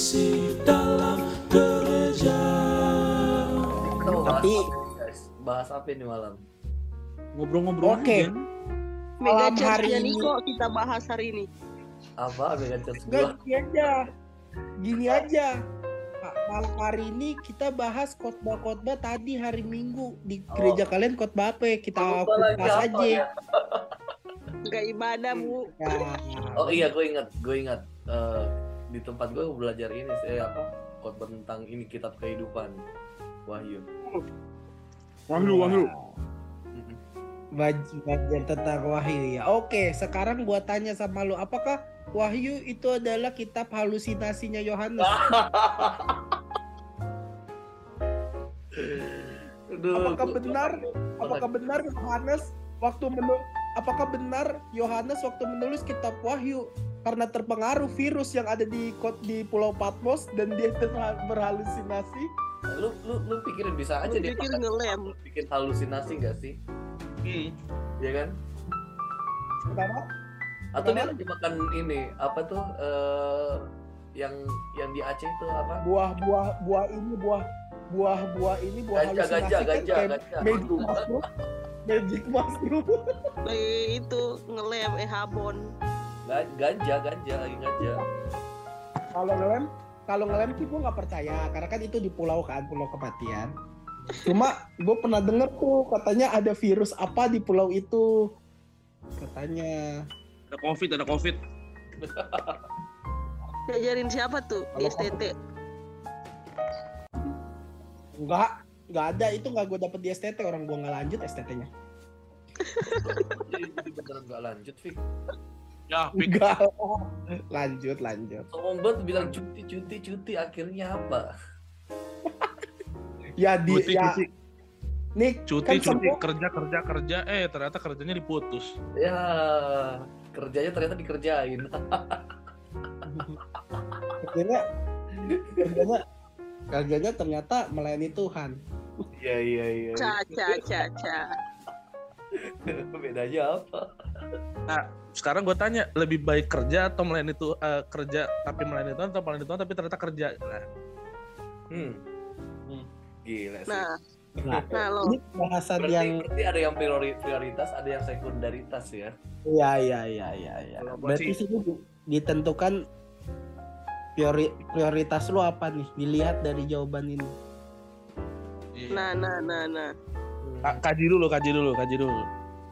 isi dalam gereja bahas Tapi- apa nih, guys? Bahas apa ini malam? Ngobrol-ngobrol Oke. aja. Malam Mega hari hari ini. Niko kita bahas hari ini. Apa Mega Church Enggak, gua? gini aja. Gini aja. Pak, malam hari ini kita bahas khotbah-khotbah tadi hari Minggu di Oh. gereja kalian khotbah apa? ya? Kita apa aja. ya? Enggak ibadah, Bu. Ya. Oh iya, gue ingat, gue ingat Eh, di tempat gue belajar ini, eh apa? Khotbah tentang ini kitab kehidupan. Wahyu. Wahyu, wahyu. Bagian tentang Wahyu ya. Oke, sekarang gua tanya sama lu, apakah Wahyu itu adalah kitab halusinasinya Yohanes? Aduh, Apakah benar? Apakah benar Yohanes waktu menu apakah benar Yohanes waktu menulis kitab Wahyu karena terpengaruh virus yang ada di kot di Pulau Patmos dan dia berhalusinasi? lu lu lu pikirin bisa aja Lu dia pikir ngelem. bikin halusinasi gak sih? Hmm. Ya kan? Kenapa? Atau dia Kenapa? lagi makan ini apa tuh eh yang yang di Aceh itu apa? Buah-buah buah ini buah buah-buah ini buah Ganja, halusinasi ganja, kan ganja, kayak ganja. magic mushroom. Magic mushroom. Eh, itu ngelem eh habon. Ga- Ganja, ganja lagi ganja. kalau ngelem kalau ngelem sih gue nggak percaya karena kan itu di pulau kan pulau kematian cuma gue pernah denger tuh katanya ada virus apa di pulau itu katanya Ada covid, ada covid. Ngajarin siapa tuh di STT? nggak nggak ada itu nggak gue dapet di STT orang gue nggak lanjut STT-nya Jadi jadi beneran gak lanjut, Fik. Ya, enggak lanjut lanjut Sombong banget bilang cuti, cuti, cuti. Akhirnya apa? ya di Cuti, ya cuti, nih cuti, kan cuti, semua- kerja, kerja, kerja. Eh, ternyata kerjanya diputus. Ya, kerjanya ternyata dikerjain. akhirnya kerjanya kerjanya ternyata melayani Tuhan Iya, iya, iya. Ca ca ca ca. Bedanya apa? Sekarang gue tanya, lebih baik kerja atau melayani itu kerja tapi melayani Tuhan atau melayani Tuhan tapi ternyata kerja. Nah, Hmm. Hmm. Gila sih. Nah, nah nah lo. ini bahasan berarti, yang berarti ada yang priori- prioritas, ada yang sekundaritas ya. Iya iya iya iya iya. Berarti sih- sih di- ditentukan priori, prioritas lu apa nih? Dilihat dari jawaban ini. iya. Nah, nah, nah, nah. Ka- kaji dulu, kaji dulu, kaji dulu.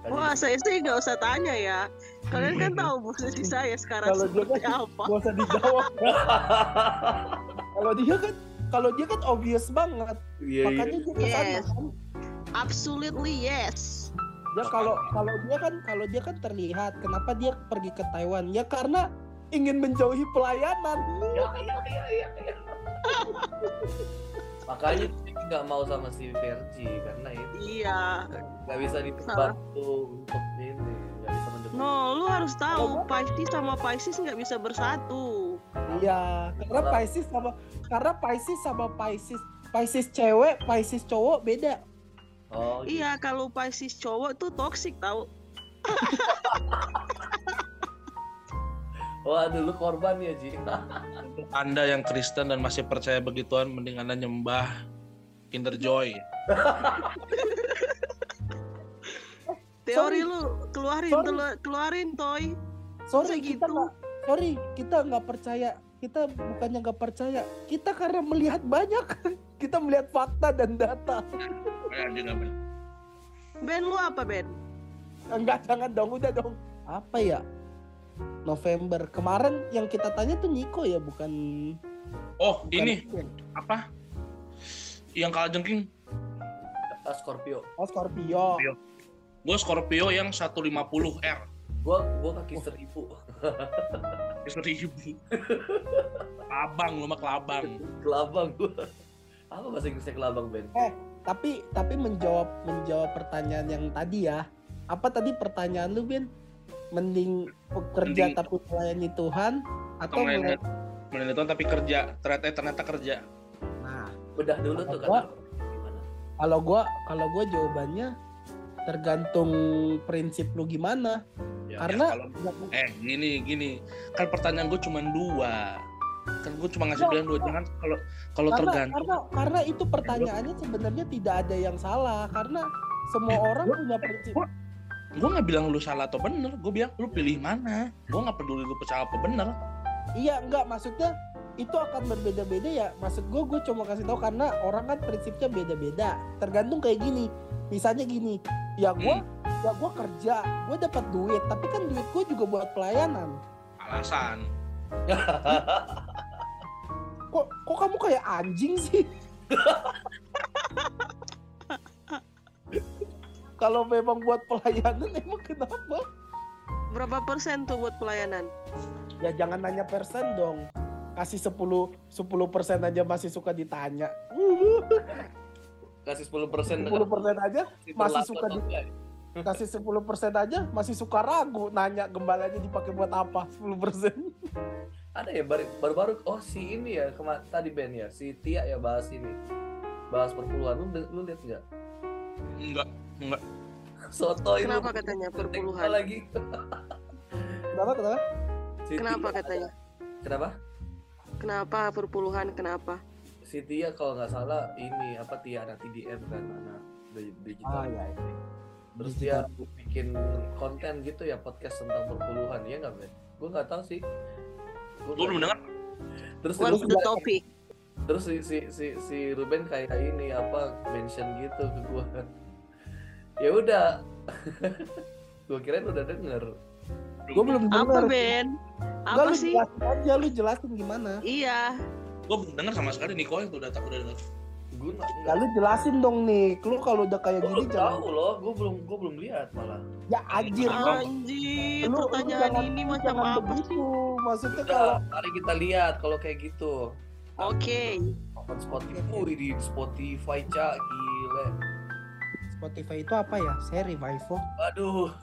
Wah, saya sih nggak usah tanya ya. Kalian kan tahu posisi saya sekarang Kalau dia seperti kan- apa. Gak usah dijawab. kalau dia kan kalau dia kan obvious banget. Iya, iya. Makanya dia ke sana Yes. kan. Absolutely yes. Dia kalau kalau dia kan kalau dia kan terlihat kenapa dia pergi ke Taiwan? Ya karena ingin menjauhi pelayanan. Ya, iya, iya, iya, iya. Makanya nggak mau sama si Vergi karena itu Iya. nggak bisa dibantu untuk ini, nggak bisa mendukung. No, lu harus tahu Pisces sama Pisces nggak bisa bersatu. Iya, karena Pisces sama karena Pisces sama Pisces Pisces cewek, Pisces cowok beda. Oh, gitu. Iya, kalau Pisces cowok tuh toxic tahu. Wah, dulu korban ya, Ji. Untuk Anda yang Kristen dan masih percaya begituan, mending Anda nyembah Kinder Joy. Teori Sorry. lu keluarin Sorry. telu- keluarin toy. Sorry Masa kita gitu? nggak, sorry kita nggak percaya. Kita bukannya nggak percaya, kita karena melihat banyak, kita melihat fakta dan data. Bener. Ben lu apa Ben? Enggak, jangan dong, udah dong. Apa ya? November kemarin yang kita tanya tuh Niko ya, bukan. Oh, bukan ini Ben. apa? Yang kalah jengking, Scorpio. Oh Scorpio. Scorpio. gue Scorpio yang 150 R. Gua gua kaki seribu. Seribu. Kelabang, lu mah kelabang. Kelabang gua. Apa bahasa Inggrisnya kelabang, Ben? Tapi tapi menjawab menjawab pertanyaan yang tadi ya. Apa tadi pertanyaan lu Ben? Mending bekerja Mending- tapi melayani Tuhan atau Atau melayani, melayani Tuhan tapi kerja. Ternyata ternyata kerja. Nah, Bedah dulu tuh Gua- kalau gua kalau gua jawabannya tergantung prinsip lu gimana. Ya, Karena ya, kalau- eh gini gini kan pertanyaan gue cuma dua kan gue cuma ngasih Ya. pilihan dua jangan kalau kalau karena, tergantung karena karena itu pertanyaannya sebenarnya tidak ada yang salah karena semua Eh, orang gua- punya prinsip gua- gue nggak bilang lu salah atau bener gue bilang lu pilih mana. Gue nggak peduli lu salah apa bener. Iya enggak maksudnya itu akan berbeda-beda ya. Maksud gue gue cuma kasih tahu karena orang kan prinsipnya beda-beda. Tergantung kayak gini. Misalnya gini ya gue Hmm. ya gue kerja gue dapat duit tapi kan duit gue juga buat pelayanan. Alasan. Kok kok kamu kayak anjing sih kalau memang buat pelayanan emang kenapa? Berapa persen tuh buat pelayanan? ya jangan nanya persen dong. Kasih 10 10 persen aja masih suka ditanya. Kasih 10 persen. 10 persen aja masih suka di- kasih 10 persen aja masih suka ragu nanya gembalanya dipakai buat apa 10 persen. Ada ya baru- baru-baru oh si ini ya kema tadi Ben ya si Tia ya bahas ini. Bahas perpuluhan lu lu lihat nggak? Enggak enggak soto ini Kenapa katanya perpuluhan? lagi kenapa kenapa? Kenapa katanya? kenapa? Kenapa perpuluhan? Kenapa? si Tia kalau nggak salah ini apa Tia anak TDM kan anak di- digital. Ah, iya, iya. terus dia bikin konten gitu ya podcast tentang perpuluhan ya nggak Ben gue nggak tahu sih. Gua gue belum dengar. terus terus the topic? terus si si si, si Ruben kayak ini apa mention gitu ke gua ya udah. Gua kirain udah denger. Gue belum Apa denger. Ben? Enggak, Apa lu sih? jelasin aja lu jelasin gimana? Iya. gue belum dengar sama sekali Niko yang udah tak udah dengar gua nggak ya lu jelasin dong nih. Lu kalau udah kayak gua gini jangan tahu loh gua belum gua belum lihat malah. Ya anjir. Lu, Anjir, lu, lu pertanyaan jangan, ini lu macam apa begitu. sih? maksudnya udah kalau mari kita lihat kalau kayak gitu. Oke. Open Spotify di Spotify cak gile Spotify itu apa ya? Saya revivo aduh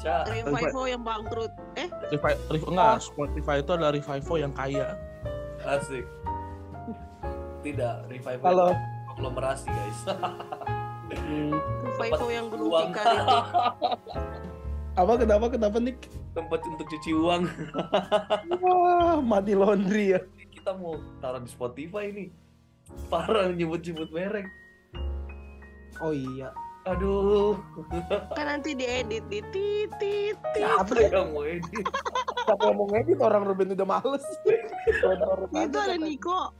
cak. Revivo yang bangkrut. Eh, Revival Rev- enggak Spotify itu adalah Revival yang kaya. Asik. Tidak revival kalau konglomerasi guys. Revivo yang itu. apa kenapa kenapa nih tempat untuk cuci uang. Wah money laundry ya. Kita mau taruh di Spotify nih parah nyebut-nyebut merek. Oh iya. Aduh. Kan nanti diedit di titit. siapa yang mau edit? Siapa yang mau ngedit? Orang Ruben udah males. Itu ada Niko.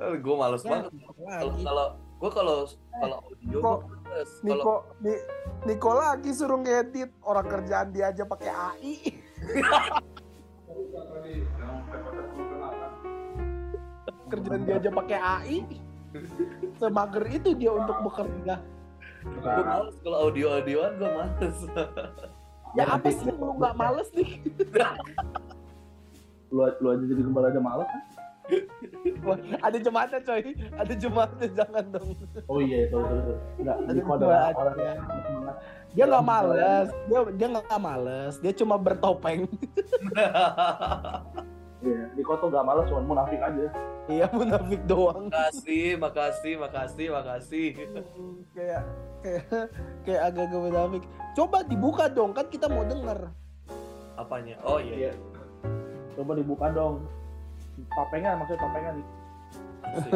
gue males Ya, banget. Kalau lagi. kalau gue kalau kalau audio Niko Ni, Niko lagi suruh ngedit. Orang kerjaan dia aja pakai AI kerjaan dia aja pakai AI semager itu dia untuk bekerja. Gue males kalau audio audioan gue males. Ya apa sih lu nggak males nih? Lu, lu aja jadi gembala aja malas kan? Wah, ada jemaatnya coy. Ada jemaatnya jangan dong. Oh iya itu itu. Enggak, Ada orang semangat. dia nggak males. dia dia nggak males. Dia cuma bertopeng Iya, Niko tuh gak malas cuma munafik aja. iya munafik doang makasih makasih makasih makasih kayak kayak kayak agak-agak munafik coba dibuka dong kan kita mau denger apanya oh iya, iya. Coba dibuka dong. Topengnya maksudnya topengnya nih. Asik.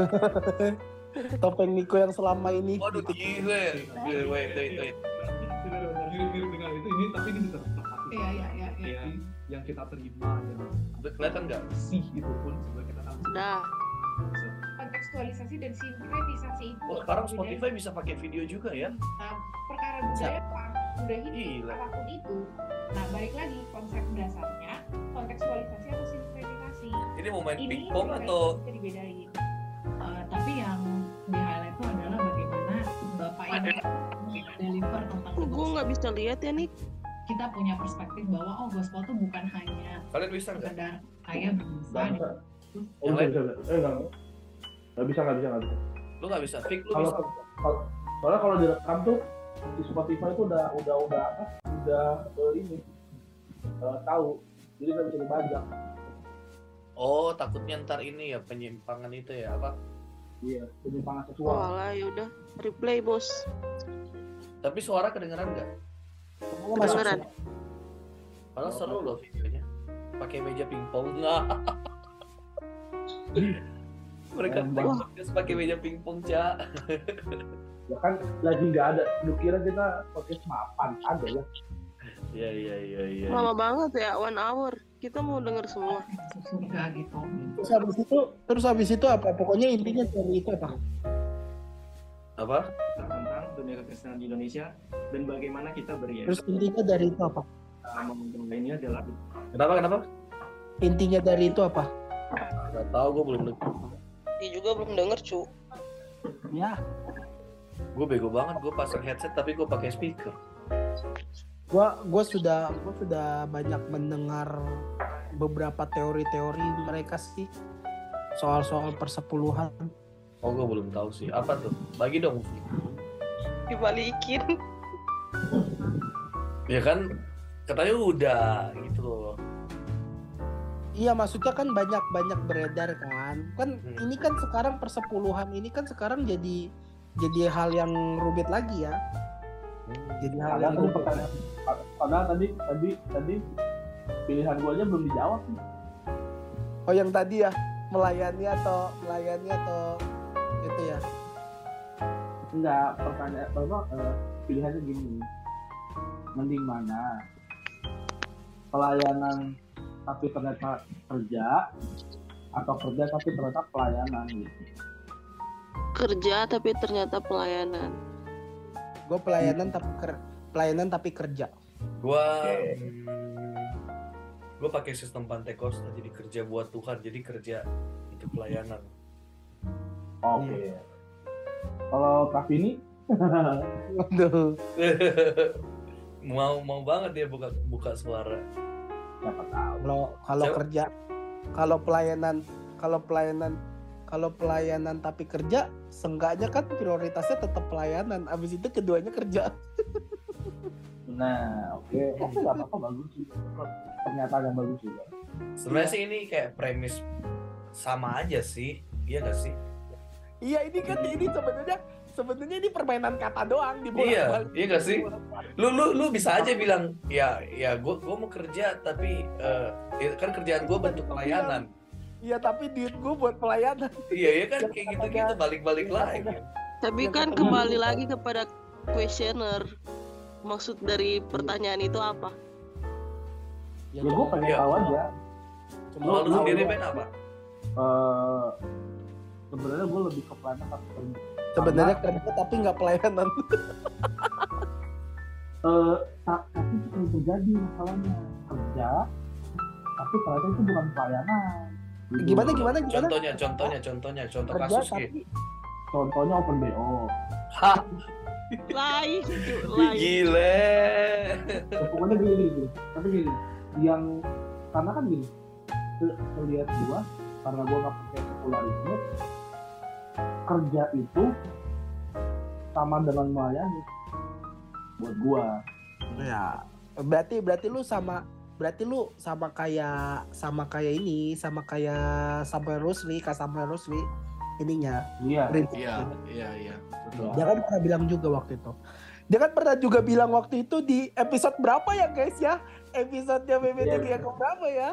topeng Niko yang selama ini waduh gile Gile, wait wait wait mirip-mirip dengan itu ini tapi ini tetap hati Iya, iya, iya, iya. Yang, kita terima yang Udah kelihatan nggak sih itu pun sebenarnya kita tahu. Dah. kontekstualisasi dan sinkretisasi itu oh sekarang. Spotify bisa pakai video juga ya? Nah, perkara budaya budaya hidup Gila. apa pun itu. Nah balik lagi konsep dasarnya kontekstualisasi atau sinkretisasi. Ini mau main pingpong atau bisa dibedain. Eh, tapi yang di highlight itu adalah bagaimana bapak ini deliver tentang gue nggak bisa lihat ya nih? Kita punya perspektif bahwa oh gospel itu bukan hanya kalian bisa nggak sekedar saya bisa Gak bisa. Oh, Yang bisa, bisa, bisa. Eh, enggak. Gak bisa, gak bisa, gak bisa. lu nggak bisa Fik lu Kalau bisa kalau soalnya kalau direkam tuh di Spotify itu udah udah udah apa? Udah eh, ini eh, tahu. Jadi nggak bisa dibajak. oh takutnya ntar ini ya penyimpangan itu ya apa Iya, penyimpangan Oh seksual. alah ya udah. Replay bos. tapi suara kedengeran nggak Kamu masuk Kedengeran. padahal seru loh videonya pakai meja pingpong nggak mereka podcast pakai meja pingpong cak ya kan lagi nggak ada lu kira kita podcast mapan ada ya iya iya iya iya Lama banget ya, one hour. Kita mau denger semua. Surga gitu Terus habis itu, terus habis itu apa? Pokoknya intinya dari itu apa? Apa tentang dunia kekristenan di Indonesia dan bagaimana kita beriman. Terus intinya dari itu apa? Momentum lainnya adalah kenapa kenapa Intinya dari itu apa? nggak tahu gue belum denger Dia juga belum denger, cu. Ya, gue bego banget gue pasang headset tapi gue pakai speaker gua gua sudah gua sudah banyak mendengar beberapa teori-teori mereka sih soal-soal persepuluhan. Oh gue belum tahu sih apa tuh bagi dong Dibalikin. ya kan katanya udah gitu loh Iya, maksudnya kan banyak-banyak beredar kan. Kan Hmm. ini kan sekarang persepuluhan ini kan sekarang jadi jadi hal yang rumit lagi ya. Jadi hal yang rumit. padahal tadi tadi tadi pilihan gua aja belum dijawab Oh, yang tadi ya melayani atau melayani atau itu ya. enggak pertanyaan apa eh, pilihannya gini mending mana pelayanan tapi ternyata kerja atau kerja tapi ternyata pelayanan gitu Kerja tapi ternyata pelayanan. Gue pelayanan tapi ker- pelayanan tapi kerja. gue gue pakai sistem pantai costa jadi kerja buat Tuhan jadi kerja untuk pelayanan oke. Kalau Kak Vini? Waduh. mau mau banget dia buka buka suara. Siapa tahu. Kalau kalau Siapa? kerja kalau pelayanan kalau pelayanan kalau pelayanan tapi kerja seenggaknya kan prioritasnya tetap pelayanan. Abis itu keduanya kerja. nah oke. Oke nggak apa-apa bagus sih. Pernyataan yang bagus juga. Sebenarnya sih ini kayak premis sama aja sih. Iya gak sih Iya ini kan ini sebenarnya sebenarnya ini permainan kata doang di iya iya gak sih lu lu lu bisa aja bilang ya ya gue gua mau kerja tapi ya kan kerjaan gue bentuk pelayanan Iya tapi duit gue buat pelayanan. iya iya kan kayak gitu gitu balik balik lagi Tapi Ya, kan kan- kembali lagi kepada questioner. Maksud dari pertanyaan itu apa? ya gue pengen Iya. tahu aja Cuma lu sendiri Ben apa eh sebenarnya gue lebih ke pelayanan tapi kerja sebenarnya kerja tapi nggak pelayanan. eh ta- tapi itu yang terjadi masalahnya kerja tapi ternyata itu bukan pelayanan. Gimana gimana gimana? contohnya contohnya contohnya contoh Kerja kasus tapi gitu contohnya open bo Hah, Lain, gile Ya, pokoknya gini, gini, gini. tapi gini yang karena kan gini selihat gua karena gua nggak pakai sekularisme kerja itu sama dengan melayani buat gua Ya, berarti berarti lu sama berarti lu sama kayak sama kayak ini, sama kayak Samuel Rusli, Kak Samuel Rusli ininya. iya iya iya iya betul Dia kan pernah bilang juga waktu itu. Dia kan pernah juga bilang waktu itu di episode berapa ya guys ya? Episodenya BBTG Iya. yang berapa ya?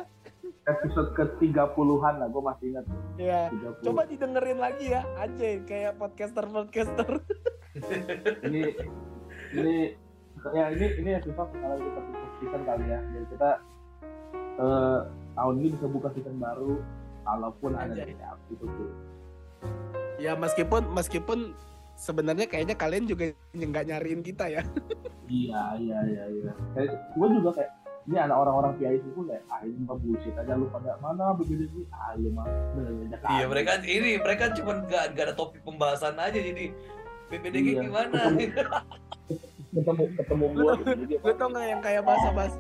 Episode ke 30-an lah gua masih ingat Ya, 30. coba didengerin lagi ya, anjay kayak podcaster-podcaster. ini ini ya ini ini episode kalau kita tutup season kali ya jadi kita eh, tahun ini bisa buka season baru kalaupun ada gap gitu tuh Ya meskipun meskipun sebenarnya kayaknya kalian juga nggak nyariin kita ya. iya iya iya iya gue juga kayak ini ada orang-orang PIC pun kayak ah ini mah bullshit aja lu pada mana begitu sih? Ah iya mah Iya mereka ini mereka cuma nggak nggak ada topik pembahasan aja jadi BPDG Iya. gimana? ketemu ketemu gue jadi Gue tau nggak yang kayak bahasa basi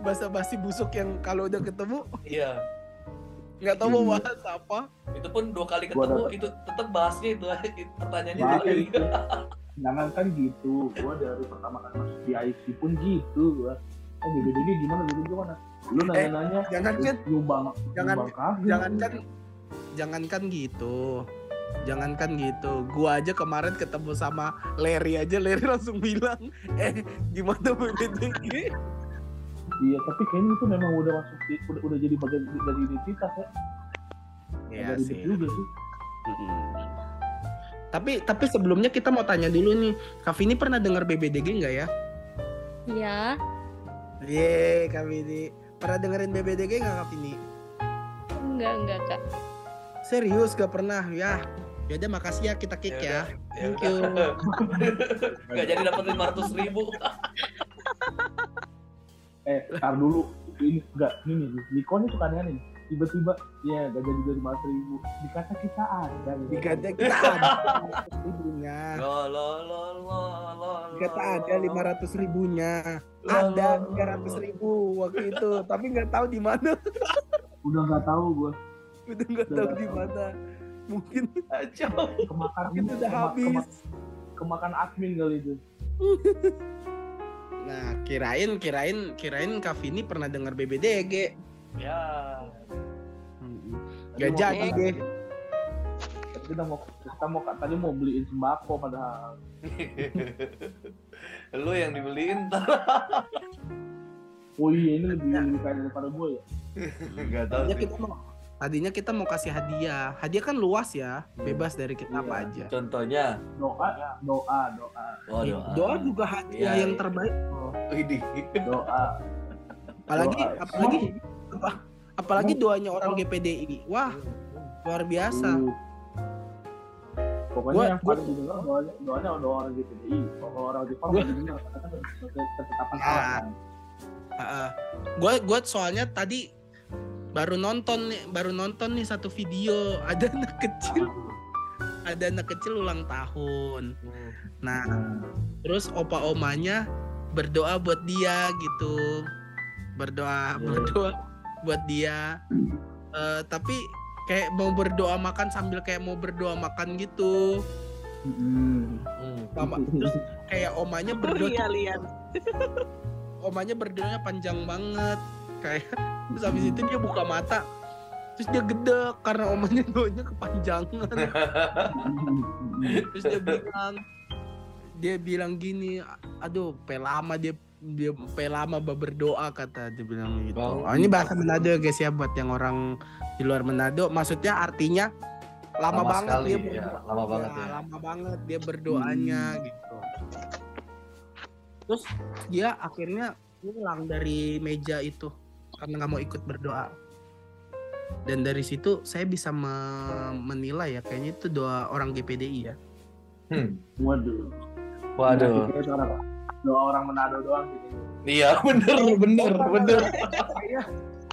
bahasa basi busuk yang kalau udah ketemu? Iya. Nggak tahu mau bahas apa. itu pun dua kali Gua ketemu itu tetap bahasnya itu aja pertanyaannya itu. jangan kan gitu gue dari pertama kali masuk PIC pun gitu gue eh BBDG gimana BBDG gimana lu nanya-nanya Jangan kan nyumbang Jangan- kagak. jangan kan jangan kan gitu. Jangan kan gitu. Gua aja kemarin ketemu sama Larry aja Larry langsung bilang, "Eh, gimana BBTG?" Iya, tapi kayaknya itu memang udah masuk di- udah, udah jadi bagian dari identitas ya. Iya ribet sih. juga sih. Mm-mm. Tapi tapi sebelumnya kita mau tanya dulu nih, Kak Vini pernah dengar BBDG nggak ya? Iya. Ye, Kak Vini. Pernah dengerin BBDG nggak Kak Vini? Enggak, enggak, Kak. Serius gak pernah ya? Yaudah makasih ya kita kick ya. Thank you. Gak jadi dapat lima ratus ribu. Eh, tar dulu. Ini enggak, ini nih. Niko nih suka aneh nih. Tiba-tiba, ya gak jadi dari mas ribu. Dikata kita ada. gitu. Dikata kita ada ribunya. Lo lo lo lo lo. Dikata ada lima ratus ribunya. Ada tiga ratus ribu waktu itu, tapi nggak tahu di mana. Udah nggak tahu gue. Udah nggak tahu di mana. Mungkin Kacau. Kemakan Mungkin udah kema- habis. kema- kemakan admin kali itu. Nah, kirain kirain kirain Kak Vini pernah dengar BBDG. Ya. Gak Tadi mau- jadi deh. Kita mau kita mau tadi mau beliin sembako padahal. Lu yang dibeliin. Oh iya ini lebih lebih kaya daripada gue ya. Gak tahu Tadinya sih. kita mau tadinya kita mau kasih hadiah. Hadiah kan luas ya, bebas dari kita apa Iya. aja. Contohnya. Doa doa doa Oh, Ih, doa. Doa juga hadiah Iya, yang iya. terbaik. Widih. doa. Apalagi Doa. apalagi apa, apalagi doanya orang GPDI. Wah, luar biasa. Uh. Pokoknya Gua- yang paling didengar doanya doanya doa orang GPDI. Kalau orang di kan. Gue gue soalnya tadi baru nonton nih, baru nonton nih satu video ada anak kecil, ada anak kecil ulang tahun. Nah, terus opa omanya berdoa buat dia gitu, berdoa berdoa buat dia. Eh, tapi kayak mau berdoa makan sambil kayak mau berdoa makan gitu. Hmm. Mama, terus kayak omanya berdoa Iya, omanya berdoanya panjang banget kayak terus habis itu dia buka mata terus dia gede karena omanya doanya kepanjangan terus dia bilang dia bilang gini aduh pelama dia dia pelama ba berdoa kata dia bilang gitu Oh. oh, ini bahasa Manado ya guys ya buat yang orang di luar Manado maksudnya artinya lama, Lama banget sekali, dia ya, berdoa. lama banget ya. lama banget dia berdoanya gitu terus dia akhirnya pulang dari meja itu karena nggak mau ikut berdoa dan dari situ saya bisa me- menilai ya kayaknya itu doa orang GPDI ya Hmm. Waduh. Waduh. Kira itu orang doa orang Manado doang gitu. Iya bener bener bener. kayaknya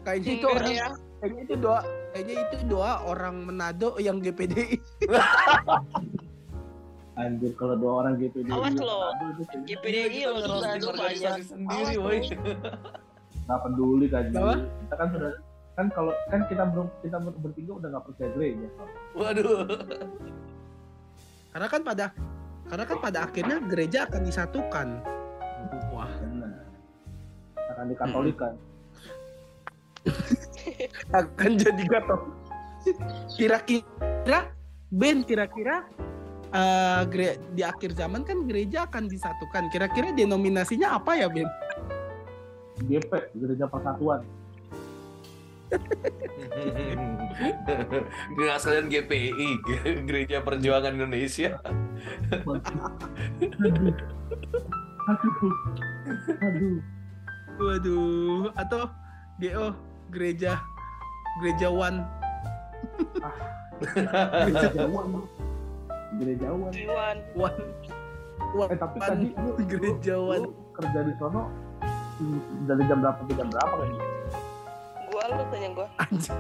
kayaknya itu orang kayaknya itu doa kayaknya itu doa orang Manado yang GPDI Anjir kalau doa orang GPDI. Awas lo. GPDI lo Ngerosting organisasi sendiri, woi. lo. nggak peduli kan kita kan sudah kan kalau kan kita belum kita ber- bertiga udah nggak percaya gereja Waduh. karena kan pada karena kan pada akhirnya gereja akan disatukan wah. Benar. Akan dikatolikan. Akan jadi gatot kira-kira Ben kira-kira gere- di akhir zaman kan gereja akan disatukan. Kira-kira denominasinya apa ya Ben? GP gereja persatuan. Nggak sekalian GPI, Gereja Perjuangan Indonesia. aduh aduh waduh atau GO gereja gereja one gerejawan gerejawan Iwan. one one eh tapi tadi lu, gereja lu one kerja di sono dari jam berapa ke jam berapa kan Gua lu tanya gua.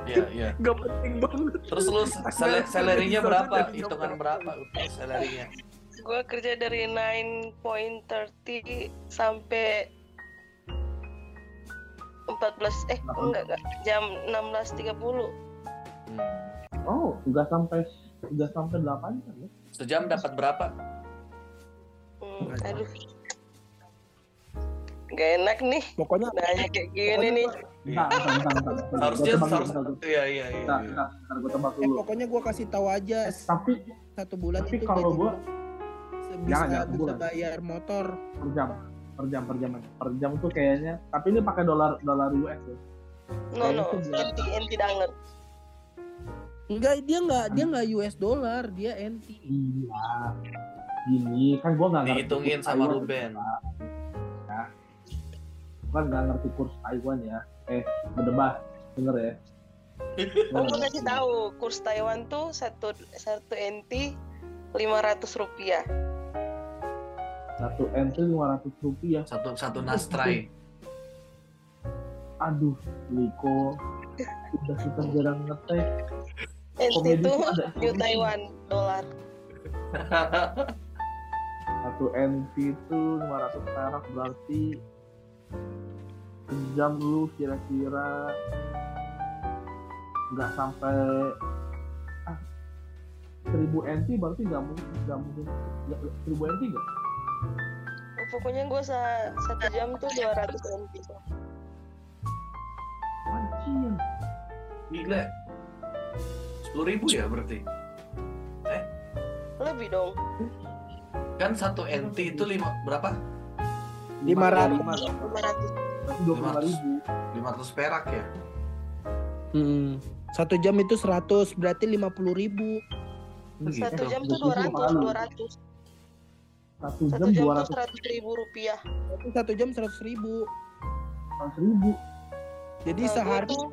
Iya, iya. Gak penting banget. Terus lu sal- salary-nya berapa? Hitungan berapa? Salary-nya. Gua kerja dari 9.30 sampai 14 eh enggak enggak jam 16.30. oh nggak sampai nggak sampai delapan jam ya Sejam dapat berapa? Hmm, aduh. Gak enak nih. Pokoknya nanya kayak gini nih. Bentar, bentar, bentar. Harusnya harus Iya, iya, iya. iya. bentar, bentar, gua tebak eh, dulu pokoknya gua kasih tahu aja tapi satu bulan tapi itu kalau gua bisa Jangan, jangan, bisa bayar motor per jam per jam per jam per jam tuh kayaknya tapi ini pakai dolar dolar US ya No no, enti enti danger. Enggak, dia enggak dia enggak US dollar, dia NT. Iya. Gini kan gua nggak ngerti Dihitungin kurs sama Taiwan, Ruben. Ya. Gua kan nggak ngerti kurs Taiwan ya. Eh, berdebah, denger ya. Aku mau kasih tahu kurs Taiwan tuh satu satu enti lima ratus rupiah. Satu entry lima ratus rupiah. Satu satu nastrai. Aduh, Liko. Udah kita jarang ngetek. Enti Komedi New komedi. Taiwan dolar. Satu entry itu 500 perak berarti sejam lu kira-kira nggak sampai ah, 1000 NT berarti nggak mungkin nggak mungkin nggak- 1000 NT nggak? Pokoknya gue sa satu jam tuh 200 enti. Anjir. Gila. Sepuluh ribu ya berarti. Lebih dong. Kan satu NT itu lima berapa? 500. 500. Berarti 25 ribu. 500 perak ya. Hmm. Satu jam itu 100, berarti 50 ribu. Satu jam itu 200, malu. 200. Satu Satu jam jam 200 tuh 100 ribu rupiah. Berarti satu jam 100 ribu. ribu. Jadi Nah, gua sehari tuh-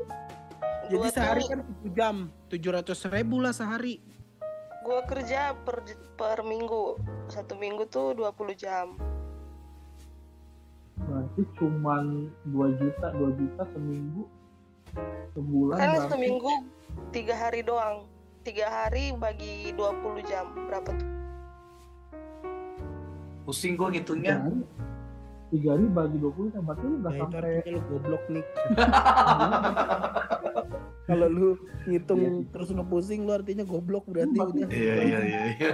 jadi gua sehari kan 7 jam, 700 ribu lah sehari. Gue kerja per per minggu. Satu minggu tuh 20 jam. Berarti cuman 2 juta, 2 juta seminggu. Sebulan Kan berarti seminggu tiga hari doang. Tiga hari bagi 20 jam. Berapa tuh? Pusing gua ngitungnya. tiga hari. Bagi 20 jam berarti lu nggak sampai artinya lu goblok nih. Kalau lu ngitung Iya terus lu pusing lu artinya goblok berarti Lu udah. Iya iya iya. iya.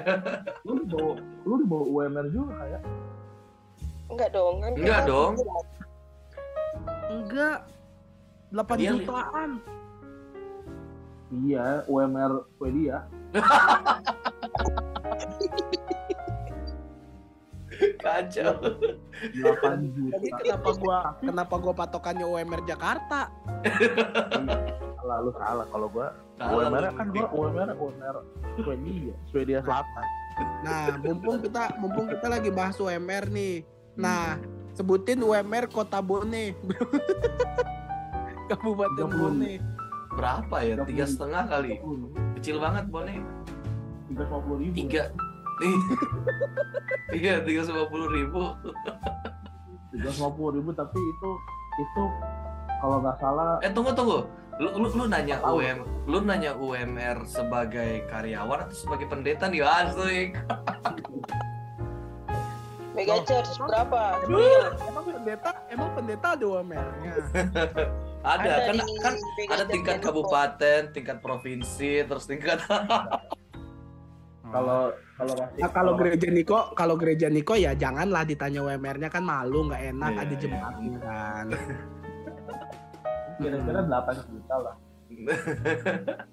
lu di bawah lu di bawah UMR juga kayak Enggak dong. Kan Enggak dong. Enggak. 8 Dia li- jutaan. iya UMR Swedia Kacau. 8 juta. Jadi kenapa gua kenapa gua patokannya UMR Jakarta? salah lu salah kalau gua Salah UMR kan gua UMR UMR Swedia Swedia Selatan Nah, mumpung kita mumpung kita lagi bahas UMR nih. Nah, sebutin UMR Kota Bone. Kabupaten 30. Bone. Berapa ya? Tiga setengah kali. Kecil banget Bone. tiga puluh ribu Tiga. Iya tiga puluh ribu. tiga puluh ribu tapi itu itu kalau nggak salah Eh tunggu tunggu. Lu, lu, lu nanya. UM, lu nanya UMR sebagai karyawan atau sebagai pendeta nih asik. Mega Church berapa? Emang pendeta emang pendeta ada UMR-nya. Ada, Ada kan di kan Mega ada tingkat kabupaten, tingkat provinsi, terus tingkat kalau kalau masih Nah, kalau gereja Niko, kalau gereja Niko ya janganlah ditanya UMR-nya kan malu nggak enak Iya, ada iya. jemaatnya kan. kira-kira delapan juta lah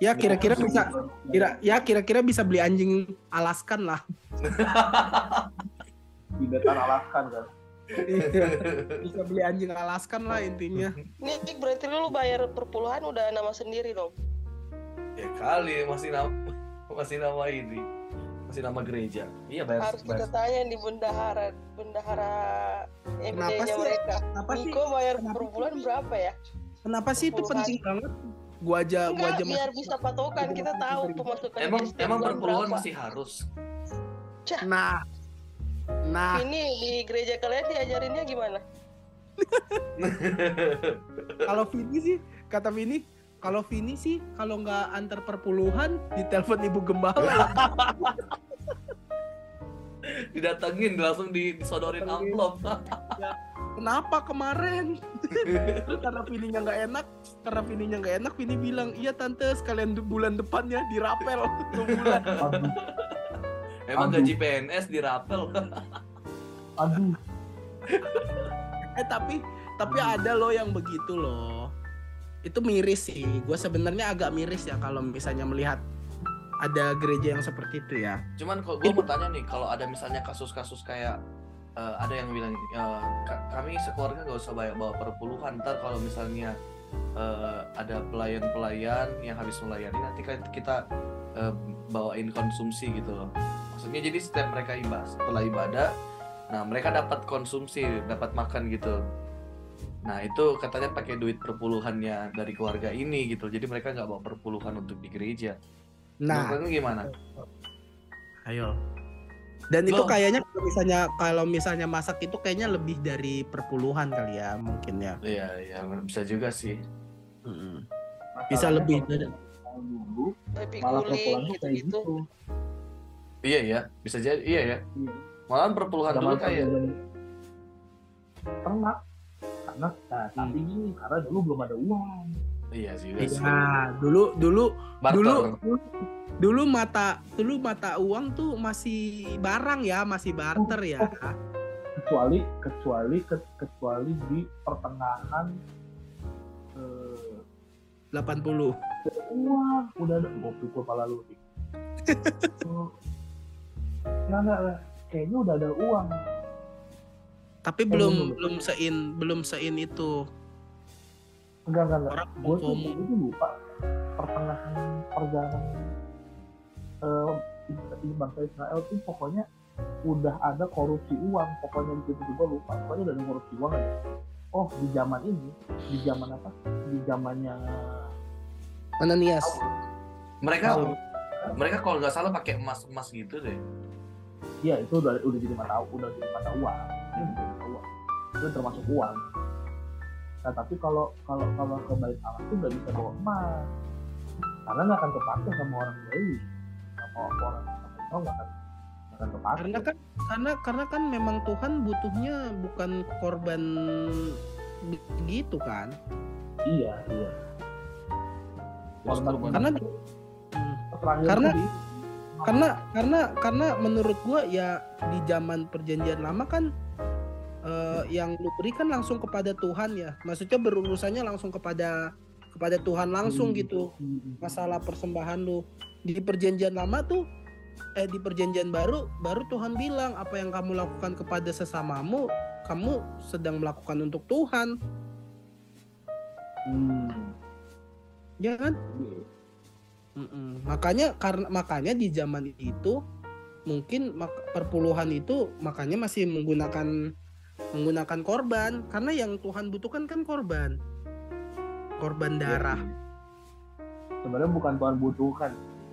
Ya kira-kira bisa kira ya kira-kira bisa beli anjing Alaskan lah. di Alaskan kan Iya, bisa beli anjing Alaskan lah intinya. Nih berarti lu bayar per puluhan udah nama sendiri dong. ya kali masih nama masih nama ini masih nama gereja. Iya bayar Harus kita bayar. tanya di bendahara bendahara Kenapa MD-nya sih? mereka. Kenapa sih? Niko bayar Kenapa per sih? bulan berapa ya? Kenapa sih itu penting banget? Gua aja gua Enggak, aja biar bisa patokan kita tahu pemasukan Emang emang bulan perpuluhan masih harus. Nah. Nah, Ini di gereja kalian diajarinnya gimana? kalau Vini sih kata Vini kalau Vini sih kalau nggak antar perpuluhan ditelepon ibu gembala. Didatengin langsung di, disodorin amplop. kenapa kemarin? Karena Vininya nggak enak karena Vininya nggak enak Vini bilang iya tante sekalian bulan depannya dirapel. Bulan. Aduh. Emang Aduh. gaji PNS dirapel. aduh. Eh tapi tapi ada loh yang begitu loh itu miris sih. Gue sebenarnya agak miris ya kalau misalnya melihat ada gereja yang seperti itu ya. Cuman kalau gue mau tanya nih, kalau ada misalnya kasus-kasus kayak eh, ada yang bilang "Ka- kami sekeluarga gak usah banyak bawa perpuluhan. Ntar kalau misalnya eh, ada pelayan-pelayan yang habis melayani nanti kan kita eh, bawain konsumsi gitu loh. Maksudnya jadi setiap mereka ibadah setelah ibadah nah mereka dapat konsumsi dapat makan gitu nah itu katanya pakai duit perpuluhannya dari keluarga ini gitu. Jadi mereka nggak bawa perpuluhan untuk di gereja. Nah, Menurut kamu gimana? Ayo. dan itu Loh. kayaknya kalau misalnya kalau misalnya masak itu kayaknya lebih dari perpuluhan kali ya mungkin ya. iya iya bisa juga sih. Mm-mm. Bisa lebih. dari dulu malah guling perpuluhan tuh kayak gitu-gitu. gitu. Iya ya bisa jadi iya ya malahan perpuluhan dulu Zaman kayak ternak karena nah, tapi gini karena dulu belum ada uang iya sih Iya, dulu dulu Barter. dulu dulu mata dulu mata uang tuh masih barang ya, masih barter ya. kecuali kecuali ke- kecuali di pertengahan eh, 80. uang udah ada gue pikul kepala lu nggak nggak. kayaknya udah ada uang Tapi Eh, belum belum. belum. sein belum sein itu. enggak enggak enggak. Orang gue tuh tuh lupa pertengahan perjalanan eh di bangsa Israel tuh pokoknya udah ada korupsi uang. Pokoknya di situ gue lupa. Pokoknya udah ada korupsi uang aja. Oh di zaman ini di zaman apa? Di zamannya Ananias. mereka Oh. mereka kalau nggak salah pakai emas emas gitu deh. Iya itu udah udah jadi mata udah jadi mata uang Itu jadi mata uang itu termasuk uang. Nah tapi kalau kalau kalau ke bait Allah tuh nggak bisa bawa emas. Karena nggak akan kepake sama orang Lewi sama orang sama nggak akan nggak akan kepake. Karena kan karena karena kan memang Tuhan butuhnya bukan korban begitu kan. iya iya. Korban Karena Hmm. karena- di- karena karena karena menurut gua ya di zaman perjanjian lama kan eh, yang lu berikan langsung kepada Tuhan ya maksudnya berurusannya langsung kepada kepada Tuhan langsung Hmm. gitu Hmm. masalah persembahan lu di perjanjian lama tuh eh di perjanjian baru baru Tuhan bilang apa yang kamu lakukan kepada sesamamu kamu sedang melakukan untuk Tuhan Hmm. ya kan Iya. Mm-mm. Makanya karena makanya di zaman itu mungkin mak- perpuluhan itu makanya masih menggunakan menggunakan korban karena yang Tuhan butuhkan kan korban. Korban darah. sebenarnya bukan Tuhan butuhkan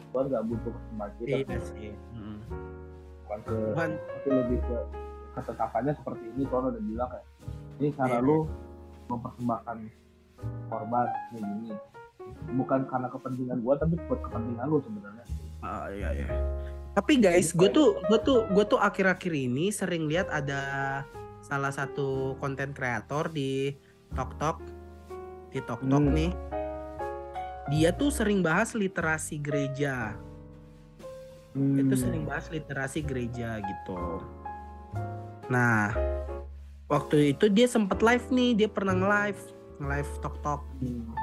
Tuhan nggak butuh persembahan kita Iya sih. Mm. bukan ke Tuhan tapi lebih ke ketetapannya seperti ini Tuhan udah bilang kayak ini cara Iya. lu mempersembahkan korban ini gini bukan karena kepentingan gua tapi buat kepentingan lu sebenarnya Ah, iya, iya. Tapi guys, gue tuh gue tuh gue tuh akhir-akhir ini sering lihat ada salah satu konten kreator di TokTok di TokTok Hmm. nih. Dia tuh sering bahas literasi gereja. Itu Hmm. sering bahas literasi gereja gitu. Nah, waktu itu dia sempet live nih, dia pernah nge-live, nge-live TokTok. Hmm.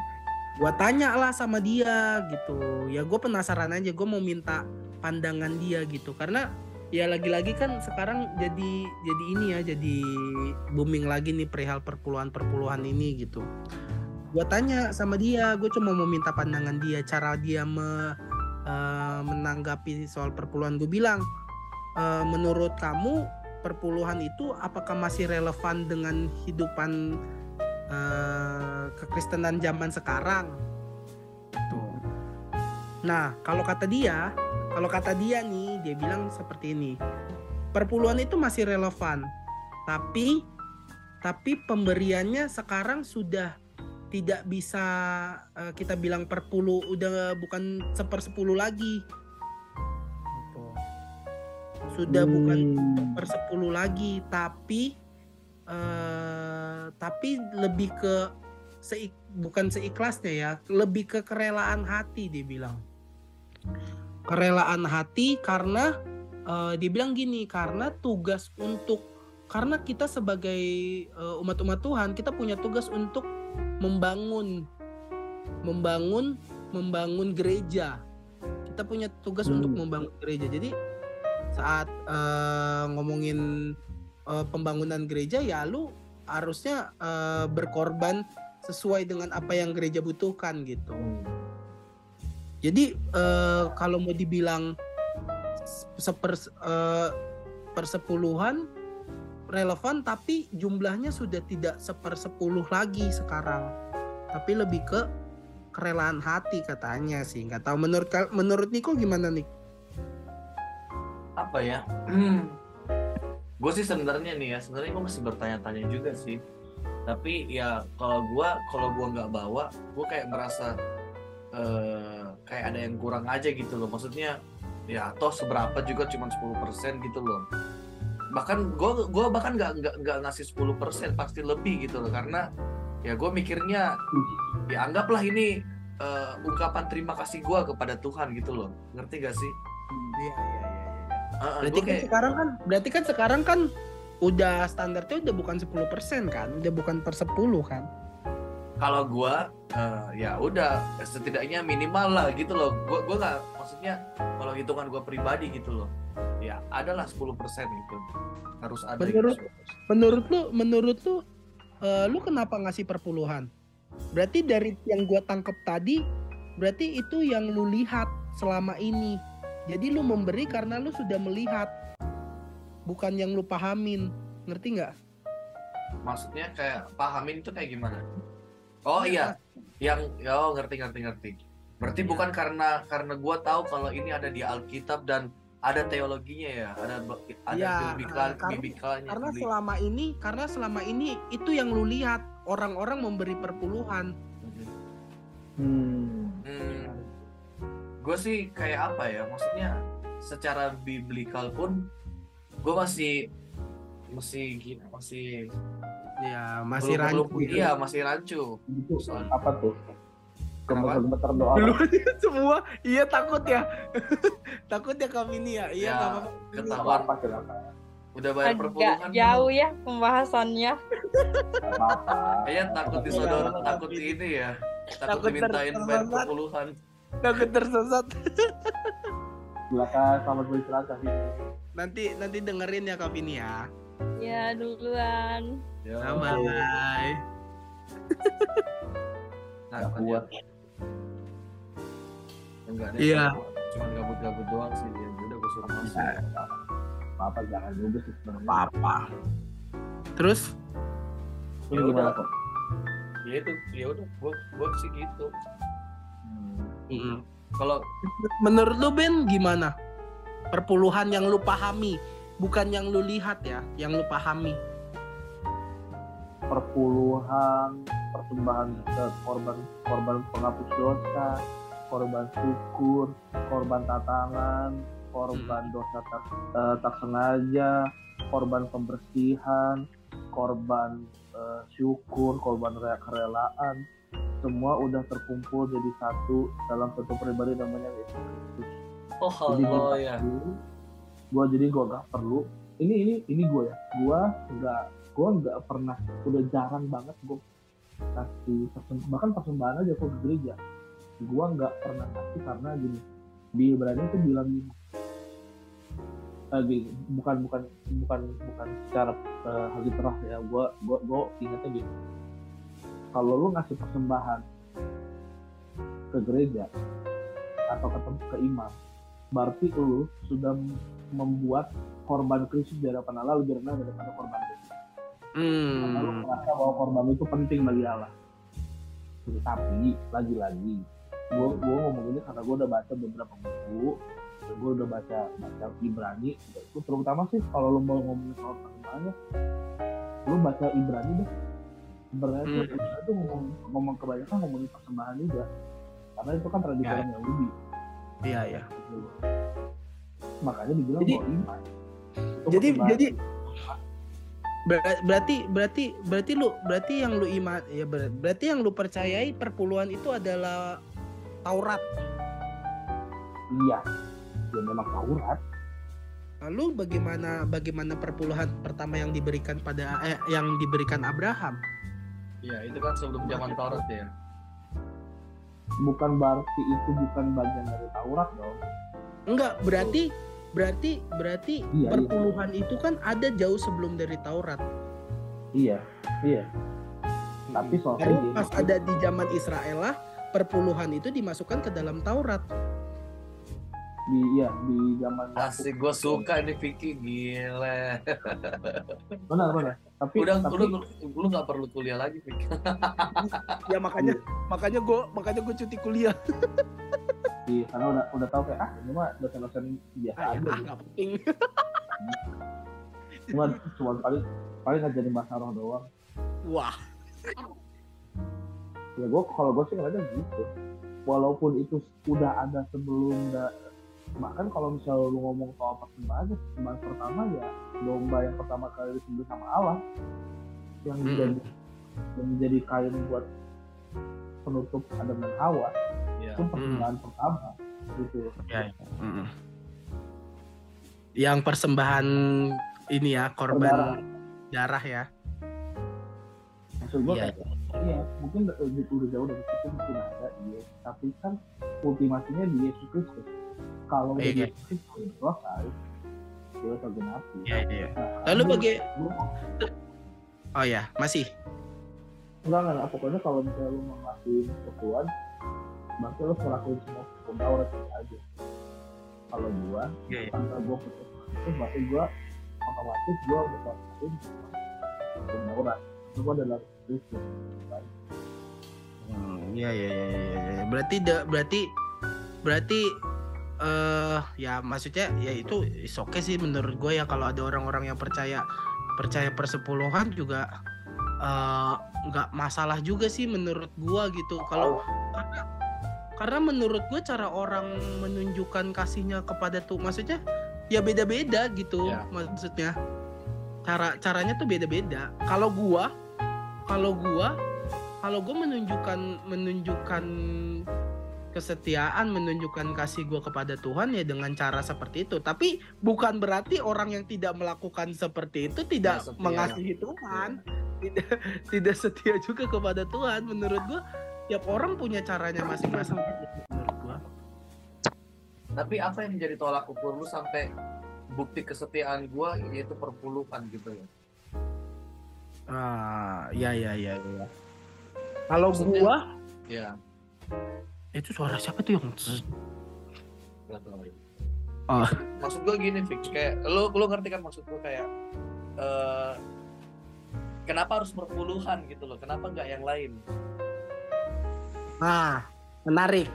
Gua tanya lah sama dia gitu. Ya gue penasaran aja, gue mau minta pandangan dia gitu. Karena ya lagi-lagi kan sekarang jadi jadi ini ya, jadi booming lagi nih perihal perpuluhan-perpuluhan ini gitu. Gue tanya sama dia, gue cuma mau minta pandangan dia, cara dia me- eh, menanggapi soal perpuluhan. Gue bilang, "Eh, menurut kamu perpuluhan itu apakah masih relevan dengan hidupan eh, kekristenan zaman sekarang. Tuh. Nah, kalau kata dia, kalau kata dia nih, dia bilang seperti ini. Perpuluhan itu masih relevan, tapi tapi pemberiannya sekarang sudah tidak bisa eh, kita bilang per puluh udah bukan sepersepuluh lagi sudah bukan Hmm. per sepuluh lagi tapi eh tapi lebih ke seik, bukan seikhlasnya ya lebih ke kerelaan hati dia bilang kerelaan hati karena eh, dia bilang gini karena tugas untuk karena kita sebagai eh, umat-umat Tuhan kita punya tugas untuk membangun membangun membangun gereja kita punya tugas Hmm. untuk membangun gereja jadi saat eh, ngomongin eh, pembangunan gereja ya lu harusnya eh, berkorban sesuai dengan apa yang gereja butuhkan gitu. Jadi eh, kalau mau dibilang seper eh, persepuluhan relevan tapi jumlahnya sudah tidak sepersepuluh lagi sekarang. Tapi lebih ke kerelaan hati katanya sih. Nggak tahu menurut menurut Niko gimana nih? apa ya gue sih sebenarnya nih ya sebenarnya gue masih bertanya-tanya juga sih tapi ya kalau gue kalau gue nggak bawa gue kayak merasa eh, kayak ada yang kurang aja gitu loh. Maksudnya ya toh seberapa juga cuma 10% gitu loh. Bahkan gue gua bahkan nggak nggak nggak ngasih 10% pasti lebih gitu loh. Karena ya gue mikirnya ya anggaplah ini eh, ungkapan terima kasih gue kepada Tuhan gitu loh. Ngerti gak sih? Iya iya iya. Heeh, Berarti kan kayak- sekarang kan berarti kan sekarang kan udah standarnya udah bukan 10% kan, udah bukan per 10 kan. Kalau gua eh, ya udah setidaknya minimal lah gitu loh gua gua nggak maksudnya kalau hitungan gua pribadi gitu loh ya adalah 10% gitu harus ada Menurut gitu. menurut lu menurut lu eh, lu kenapa ngasih perpuluhan? Berarti dari yang gua tangkep tadi berarti itu yang lu lihat selama ini. Jadi lu memberi karena lu sudah melihat bukan yang lu pahamin. Ngerti nggak? maksudnya kayak pahamin itu kayak gimana oh iya. yang oh ngerti ngerti ngerti. Berarti Iya. bukan karena karena gua tahu kalau ini ada di Alkitab dan ada teologinya ya? Ada ada Ya, biblical karena- biblikalnya Karena selama ini karena selama ini itu yang lu lihat orang-orang memberi perpuluhan. Hmm. Hmm, gue sih kayak apa ya? Maksudnya secara biblikal pun gue masih masih gini masih Ya, masih belum, rancu. belum- iya masih rancu Itu Soal- apa tuh? Gemeter-gemeter doa. Semua iya takut ya. takut ya kami ini ya. Iya Ya, apa-apa. ketahuan Apa silakan. udah bayar Agak perpuluhan jauh ya pembahasannya. Kayaknya takut disodor takut ini ya takut Takut dimintain bayar perpuluhan Takut tersesat. Silakan selamat beristirahat. Nanti nanti dengerin ya Kak Vini ya. Ya duluan. ya bye. nah, Nggak kan kuat. ya. enggak deh Iya. cuma gabut-gabut doang sih ya udah gue suruh masuk Apa jangan juga sih sebenarnya. Apa? Terus Ini Ya gimana udah. kok? ya itu ya udah gue gue sih gitu Hmm. kalau menurut lu Ben gimana? Perpuluhan yang lu pahami, bukan yang lu lihat ya, yang lu pahami. perpuluhan persembahan ke korban korban penghapus dosa korban syukur korban tatangan korban dosa tak, eh, tak sengaja korban pembersihan korban eh, syukur korban kerelaan semua udah terkumpul jadi satu dalam satu pribadi namanya Yesus Kristus. Oh jadi gue Allah ya gue jadi gue gak perlu. Ini ini ini gue ya. Gue nggak gue nggak pernah udah jarang banget gue kasih persem- bahkan persembahan aja ke gereja. Gue nggak pernah kasih karena gini di Ibrani itu bilang gini. Eh, gini, bukan bukan bukan bukan secara uh, hal terah ya. Gue gue gue ingatnya gini. Kalau lu ngasih persembahan ke gereja atau ke ke imam berarti lu sudah membuat korban Kristus di hadapan Allah lebih rendah daripada korban Kristus. Karena lu Hmm. merasa bahwa korban itu penting bagi Allah. Gitu, Tapi lagi-lagi, gue gue ngomong ini karena gue udah baca beberapa buku, dan gue udah baca baca Ibrani. Itu terutama sih kalau lu mau ngomongin soal persembahannya, lu baca Ibrani deh. Tuh Hmm. Ibrani tuh ngomong, ngomong kebanyakan ngomongin persembahan juga, karena itu kan tradisi Ya. orang Yahudi. Iya ya. Makanya dibilang Jadi- bahwa iman. Itu Jadi persembahan. jadi ber- berarti berarti berarti lu berarti yang lu iman ya ber- berarti yang lu percayai perpuluhan itu adalah Taurat. iya ya memang Taurat Lalu bagaimana bagaimana perpuluhan pertama yang diberikan pada eh, yang diberikan Abraham? ya itu kan sebelum zaman Taurat ya bukan berarti itu bukan bagian dari Taurat dong Enggak, berarti berarti berarti Iya, iya. perpuluhan itu kan ada jauh sebelum dari Taurat. Iya, iya. Tapi soal Baru kayak pas ada di zaman Israel lah perpuluhan itu dimasukkan ke dalam Taurat. di iya di zaman Asik, gue suka ini Vicky gile. benar benar. Tapi Udah, tapi udah, lu nggak perlu kuliah lagi Vicky. Ya makanya makanya gue makanya gue cuti kuliah. di karena udah udah tahu kayak ah ini mah dosen-dosen biasa Ah, ya, aja. ah, gitu. penting. Cuma cuma paling paling ngajarin bahasa roh doang. Wah, Ya gue kalau gue sih ngeliatnya gitu. Walaupun itu udah ada sebelum da, bahkan kalau misal lu ngomong soal persembahan, persembahan pertama ya domba yang pertama kali disembelih sama Allah yang Hmm. menjadi yang menjadi kain buat penutup Adam dan Hawa Iya. itu persembahan pertama gitu. yang persembahan ini ya korban Berdarah. darah ya. Maksud gue Iya, kayak iya mungkin udah, jauh dari situ mungkin ada iya tapi kan ultimasinya di Yesus Kristus kalau Iya. di Yesus Kristus selesai gue tergenapi Iya, iya. Nah, Lalu bagi- Oh ya, masih. enggak enggak pokoknya kalau misalnya lu mau ngelakuin kesatuan berarti lu ngelakuin semua hukum Taurat aja. Kalau gua Iya, iya. tanpa gua putus itu berarti gua otomatis gua udah ngelakuin hukum Taurat itu gua adalah Kristus Hmm, Iya, iya, iya, iya, iya. Berarti da- berarti berarti eh ya maksudnya ya itu oke sih menurut gue ya kalau ada orang-orang yang percaya percaya persepuluhan juga eh, nggak masalah juga sih menurut gua gitu. Kalau karena karena menurut gue cara orang menunjukkan kasihnya kepada tuh maksudnya ya beda-beda gitu Ya. maksudnya. Cara caranya tuh beda-beda. Kalau gua kalau gua kalau gue menunjukkan menunjukkan kesetiaan menunjukkan kasih gue kepada Tuhan ya dengan cara seperti itu. Tapi bukan berarti orang yang tidak melakukan seperti itu tidak setia. mengasihi Tuhan. Tidak tidak setia juga kepada Tuhan menurut gue tiap orang punya caranya masing-masing menurut Tapi apa yang menjadi tolak ukur lu sampai bukti kesetiaan gua yaitu perpuluhan gitu ya? ah ya ya ya ya kalau Maksudnya- gua Ya, itu suara siapa tuh yang nggak tahu. Oh. Maksud gua gini, Fix, kayak lu lu ngerti kan maksud gua kayak eh kenapa harus perpuluhan gitu loh? Kenapa nggak yang lain? Nah, menarik.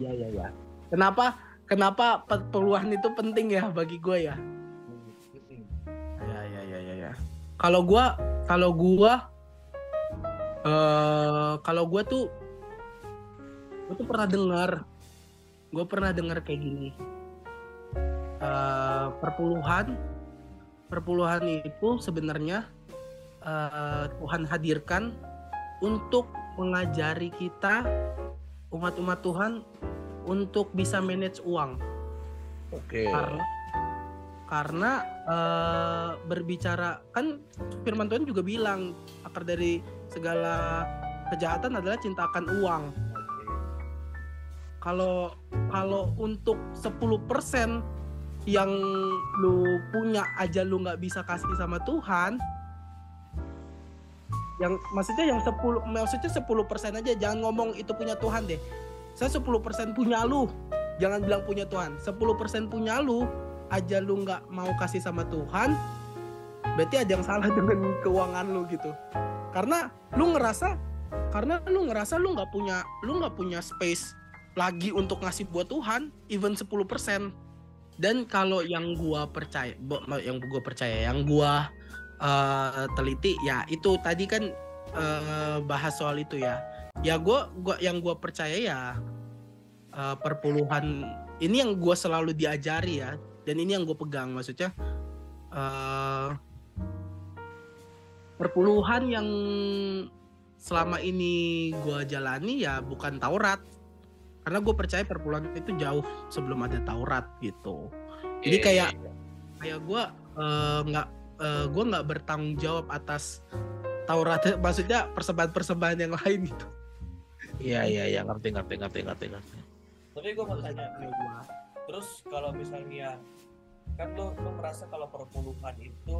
Iya, iya, iya. Kenapa kenapa perpuluhan itu penting ya bagi gue ya? Ya, ya, ya, ya, ya. Kalau gua kalau gua eh kalau gua tuh gua tuh pernah dengar gue pernah dengar kayak gini. Eh perpuluhan perpuluhan itu sebenarnya eh, Tuhan hadirkan untuk mengajari kita umat-umat Tuhan untuk bisa manage uang Oke. karena karena eh, berbicara kan firman Tuhan juga bilang akar dari segala kejahatan adalah cinta akan uang kalau kalau untuk 10% yang lu punya aja lu nggak bisa kasih sama Tuhan yang maksudnya yang 10 maksudnya 10% aja jangan ngomong itu punya Tuhan deh. Saya 10% punya lu. Jangan bilang punya Tuhan. 10% punya lu aja lu nggak mau kasih sama Tuhan berarti ada yang salah dengan keuangan lu gitu. Karena lu ngerasa karena lu ngerasa lu nggak punya lu nggak punya space lagi untuk ngasih buat Tuhan even 10% dan kalau yang gua percaya yang gua percaya yang gua eh, teliti ya itu tadi kan eh, bahas soal itu ya. Ya gua gua yang gua percaya ya eh, perpuluhan ini yang gua selalu diajari ya dan ini yang gue pegang maksudnya eh perpuluhan yang selama ini gua jalani ya bukan Taurat. Karena gue percaya perpuluhan itu jauh sebelum ada Taurat gitu. Jadi Iya, kayak kayak gue nggak eh, gue nggak bertanggung jawab atas Taurat maksudnya persembahan persembahan yang lain gitu Iya iya iya ngerti ngerti ngerti ngerti ngerti. Tapi gue mau tanya, terus kalau misalnya kan lo lo merasa kalau perpuluhan itu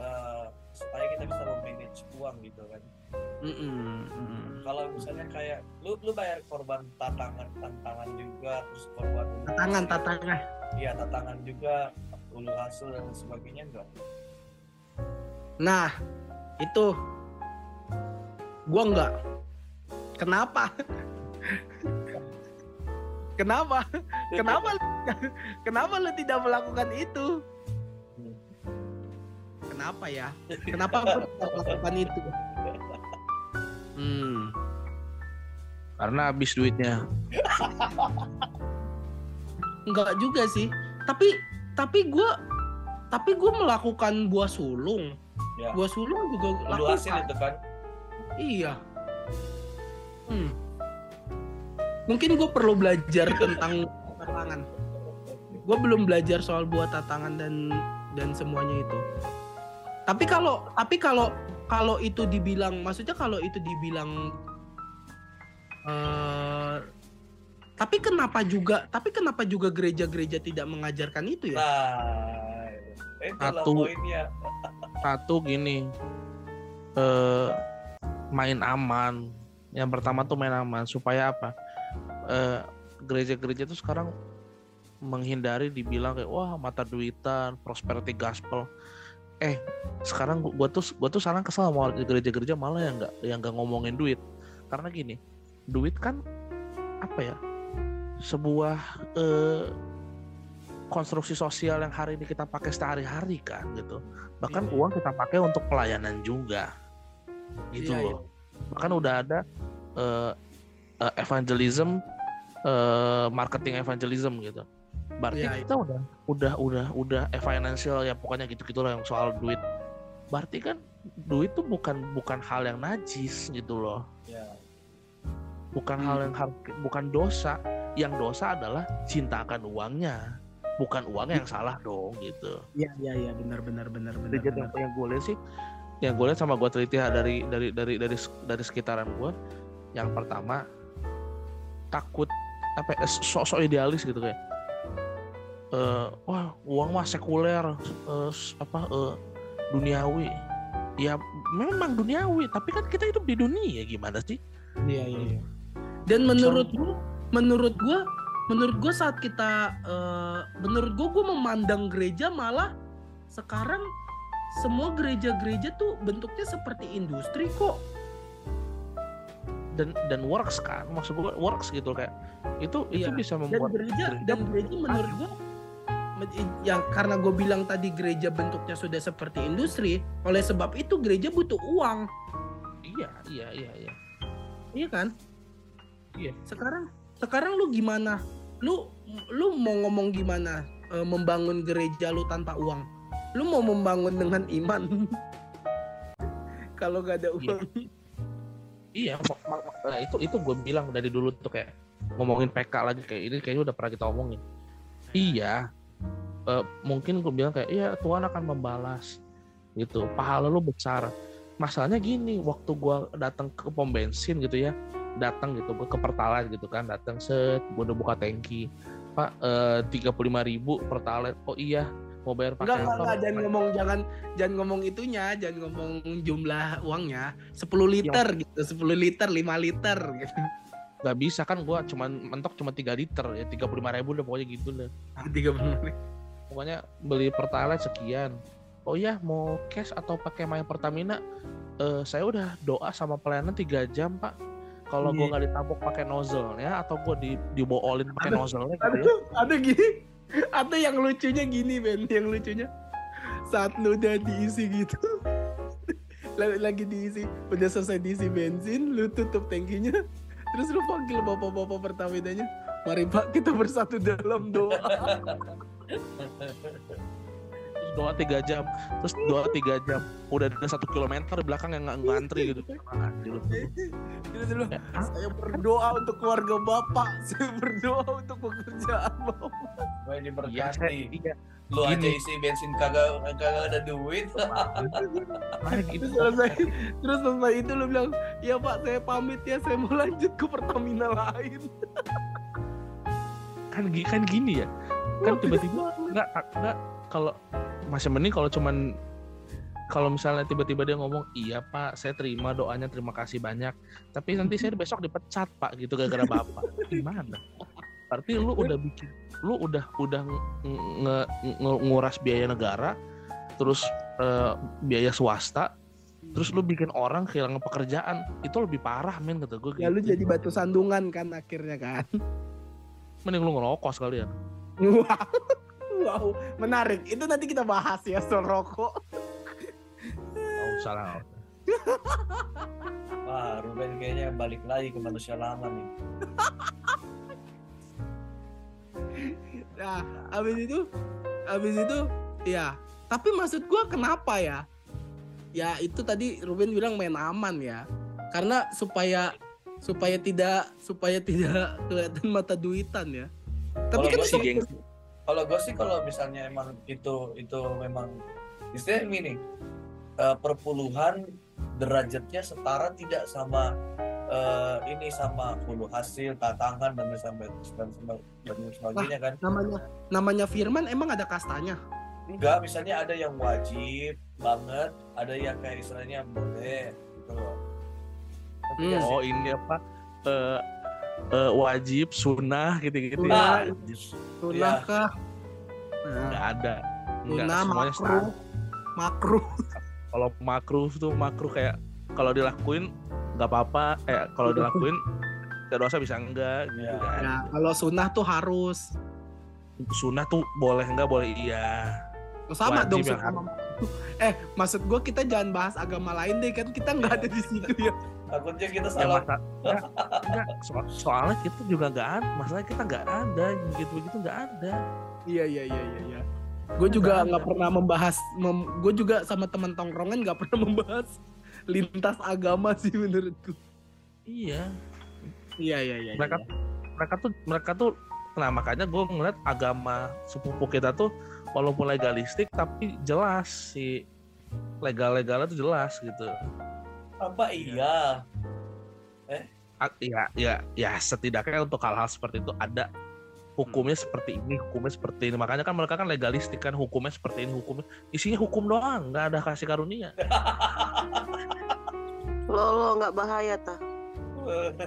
eh, supaya kita bisa memanage uang gitu kan Mm-mm, mm-mm. kalau misalnya kayak lu lu bayar korban tantangan tantangan juga terus korban Tatangan, tatangan. iya tantangan juga ulu hasil dan sebagainya enggak Nah, itu gua enggak. Kenapa? Kenapa? Kenapa? Kenapa lu tidak melakukan itu? Kenapa ya? Kenapa gua tidak melakukan itu? Hmm. Karena habis duitnya. Enggak juga sih. Tapi tapi gua tapi gua melakukan buah sulung. Ya Buah sulung juga ulu hasil lakukan. itu kan Iya. Hmm. Mungkin gue perlu belajar tentang tatangan. Gue belum belajar soal buah tatangan dan dan semuanya itu. Tapi kalau tapi kalau kalau itu dibilang, maksudnya kalau itu dibilang, eh tapi kenapa juga tapi kenapa juga gereja-gereja tidak mengajarkan itu ya? nah Satu. Satu gini. Eh main aman. Yang pertama tuh main aman supaya apa? Eh gereja-gereja tuh sekarang menghindari dibilang kayak wah mata duitan, prosperity gospel. Eh, sekarang gua, gua tuh gua tuh sekarang kesel sama gereja-gereja malah yang nggak yang nggak ngomongin duit. Karena gini, duit kan apa ya? Sebuah eh, konstruksi sosial yang hari ini kita pakai sehari-hari kan gitu. Bahkan Iya. uang kita pakai untuk pelayanan juga. Gitu iya. loh. Bahkan udah ada eh, eh, evangelism eh, marketing evangelism gitu. Berarti iya. kita udah udah udah udah eh, financial ya pokoknya gitu-gitu lah yang soal duit. Berarti kan duit tuh bukan bukan hal yang najis gitu loh. ya Bukan Hmm. hal yang harus bukan dosa. Yang dosa adalah cinta akan uangnya. Bukan uang yang salah dong gitu. Iya iya iya benar benar benar benar. Jadi yang, yang gue lihat sih, yang gue lihat sama gue teliti dari dari dari dari dari sekitaran gue, yang pertama takut apa ya, sok-sok idealis gitu kayak, eh wah uang mah sekuler, s- apa eh, duniawi, ya memang duniawi, tapi kan kita hidup di dunia gimana sih? Iya iya. iya. Dan menurut gua, menurut gua, menurut gua saat kita, eh, menurut gua gua memandang gereja malah sekarang semua gereja-gereja tuh bentuknya seperti industri kok. Dan dan works kan, maksud gue works gitu kayak itu itu Iya. bisa Dan membuat gereja gereja dan gereja menurut gua men- yang karena gue bilang tadi gereja bentuknya sudah seperti industri, oleh sebab itu gereja butuh uang, iya iya iya iya. iya kan? Iya. Sekarang sekarang lu gimana? Lu lu mau ngomong gimana eh, membangun gereja lu tanpa uang? Lu mau membangun dengan iman? Kalau gak ada Iya. uang. Iya, mak- mak- mak- nah, itu itu gue bilang dari dulu tuh kayak ngomongin PK lagi kayak ini kayaknya udah pernah kita omongin. Iya, eh, mungkin gue bilang kayak iya Tuhan akan membalas gitu, pahala lu besar. Masalahnya gini, waktu gue datang ke pom bensin gitu ya, datang gitu ke Pertalite gitu kan, datang set, gue udah buka tangki, pak tiga puluh lima ribu Pertalite, oh iya mau bayar pakai enggak, enggak, jangan ngomong jangan jangan ngomong itunya, jangan ngomong jumlah uangnya. 10 liter gitu, 10 liter, 5 liter gitu. Gak bisa kan gue cuman mentok cuma 3 liter. Ya tiga puluh lima ribu udah pokoknya gitu deh. 30 menit. pokoknya beli pertalite sekian. Oh ya mau cash atau pakai My Pertamina? Eh saya udah doa sama pelayanan tiga jam pak kalau Iya. gua nggak ditabok pakai nozzle ya atau gua di diboolin pakai Ada- nozzle gitu Ada ya ada gini. Ada yang lucunya gini, Ben. Yang lucunya saat lu udah diisi gitu. lagi, lagi diisi, udah selesai diisi bensin, lu tutup tangkinya. Terus lu panggil bapak-bapak Pertaminanya, "Mari Pak, kita bersatu dalam doa." doa tiga jam terus doa tiga jam udah ada satu kilometer di belakang yang nggak ngantri gitu Anjir. Terus lu, Ya, ah, saya berdoa untuk keluarga Bapak, saya berdoa untuk pekerjaan Bapak. gue iya, saya- diberkati iya. lu aja isi bensin kagak kagak ada duit gitu. Terus selesai, terus selesai itu lu bilang, ya Pak saya pamit ya, saya mau lanjut ke Pertamina lain. kan kan gini ya kan tiba-tiba nggak nggak kalau masih mending kalau cuman kalau misalnya tiba-tiba dia ngomong iya pak saya terima doanya terima kasih banyak. Tapi nanti saya besok dipecat pak gitu gara-gara bapak. Gimana? Berarti lu udah bikin lu udah udah nge- nge- nge- nguras biaya negara terus eh, biaya swasta terus lu bikin orang kehilangan pekerjaan. Itu lebih parah men kata gue Ya lu jadi batu sandungan kan akhirnya kan. mending lu ngerokok sekalian Wow. menarik. Itu nanti kita bahas ya soal rokok. nggak usah lah nggak usah. Wah, Ruben kayaknya balik lagi ke manusia lama nih. Nah, habis itu habis itu ya, tapi maksud gua kenapa ya? Ya itu tadi Ruben bilang main aman ya. Karena supaya supaya tidak supaya tidak kelihatan mata duitan ya. Tapi kan sih. Kalau gue sih kalau misalnya emang itu itu memang istilahnya gini eh, perpuluhan derajatnya setara tidak sama eh, ini sama hulu hasil tatangan dan sampai dan, sebagainya kan namanya namanya Firman emang ada kastanya. enggak misalnya ada yang wajib banget ada yang kayak istilahnya boleh gitu loh Ngerti Hmm. nggak sih? oh ini apa eh eh, wajib sunnah gitu-gitu ya Sunnah kah? Nah, nggak ada nggak sunnah semuanya makruh. standar. Makruh. kalau makruh tuh makruh kayak kalau dilakuin nggak apa-apa eh kalau dilakuin ya dosa bisa enggak gitu Iya. kan Nah, kalau sunnah tuh harus. sunnah tuh boleh enggak boleh iya Oh, sama Wajib dong yang sunnah. Eh, maksud gua kita jangan bahas agama lain deh kan kita nggak ada di situ ya. Takutnya kita yang salah masa enggak, enggak, so- soalnya kita juga nggak ada masalahnya kita nggak ada gitu begitu nggak ada Iya iya iya iya. iya. Gue juga nggak pernah membahas. gue juga sama teman tongkrongan nggak pernah membahas lintas agama sih menurutku. iya Iya iya iya. mereka iya. mereka tuh mereka tuh nah makanya gue ngeliat agama sepupu kita tuh walaupun legalistik tapi jelas si legal-legalnya tuh jelas gitu apa? Iya. A- ya ya ya setidaknya untuk hal-hal seperti itu ada hukumnya seperti ini hukumnya seperti ini. Makanya kan mereka kan legalistik kan hukumnya seperti ini hukumnya. Isinya hukum doang nggak ada kasih karunia. Lo lo nggak bahaya ta?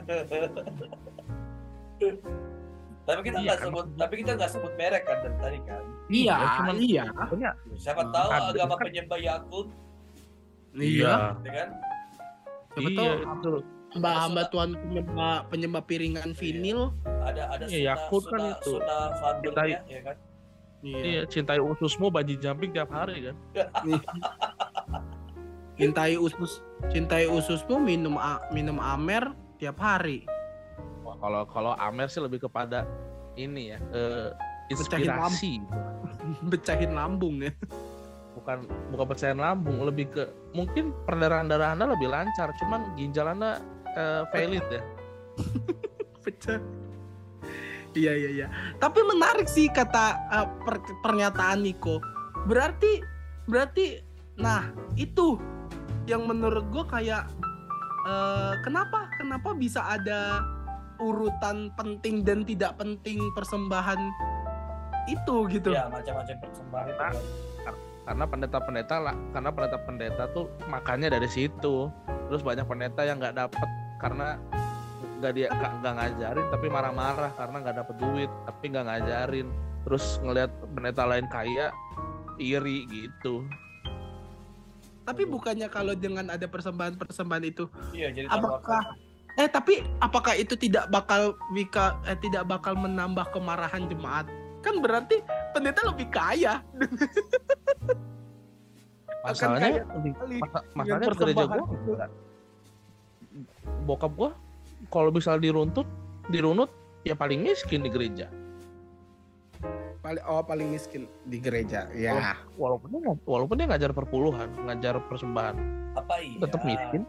tapi kita Iya, nggak kan sebut tapi kita nggak sebut merek kan dari tadi kan? Iya cuman iya. siapa tahu Ada, agama kan- penyembah Yakut Iya. ya kan Siapa iya tahu itu hamba-hamba Tuhan penyembah penyembah piringan vinil. ada ada Iya, Yakult kan itu. sunnah fadlnya ya kan Iya. iya cintai ususmu banji jumping tiap hari kan Cintai usus cintai ususmu minum a- minum amer tiap hari. Wah, kalau kalau Amer sih lebih kepada ini ya eh, Pecahin inspirasi Becahin lambung ya. Bukan bukan percayaan lambung lebih ke mungkin peredaran darah anda lebih lancar cuman ginjal anda eh, valid ya Pecah. Iya iya iya. Tapi menarik sih kata uh, per- pernyataan Niko. Berarti berarti nah itu yang menurut gue kayak eh, kenapa kenapa bisa ada urutan penting dan tidak penting persembahan itu gitu. ya macam-macam persembahan itu kan karena pendeta-pendeta lah karena pendeta-pendeta tuh makannya dari situ. Terus banyak pendeta yang nggak dapet karena nggak dia nggak ngajarin tapi marah-marah karena nggak dapet duit tapi nggak ngajarin. Terus ngelihat pendeta lain kaya iri gitu. Tapi bukannya kalau dengan ada persembahan-persembahan itu iya jadi apakah eh tapi apakah itu tidak bakal wika eh, tidak bakal menambah kemarahan jemaat? Kan berarti pendeta lebih kaya. Masalahnya lebih masalahnya gereja gua bokap gua kalau misal diruntut dirunut ya paling miskin di gereja Paling oh paling miskin di gereja. Ya. walaupun dia nggak- walaupun dia ngajar perpuluhan ngajar persembahan apa iya tetap miskin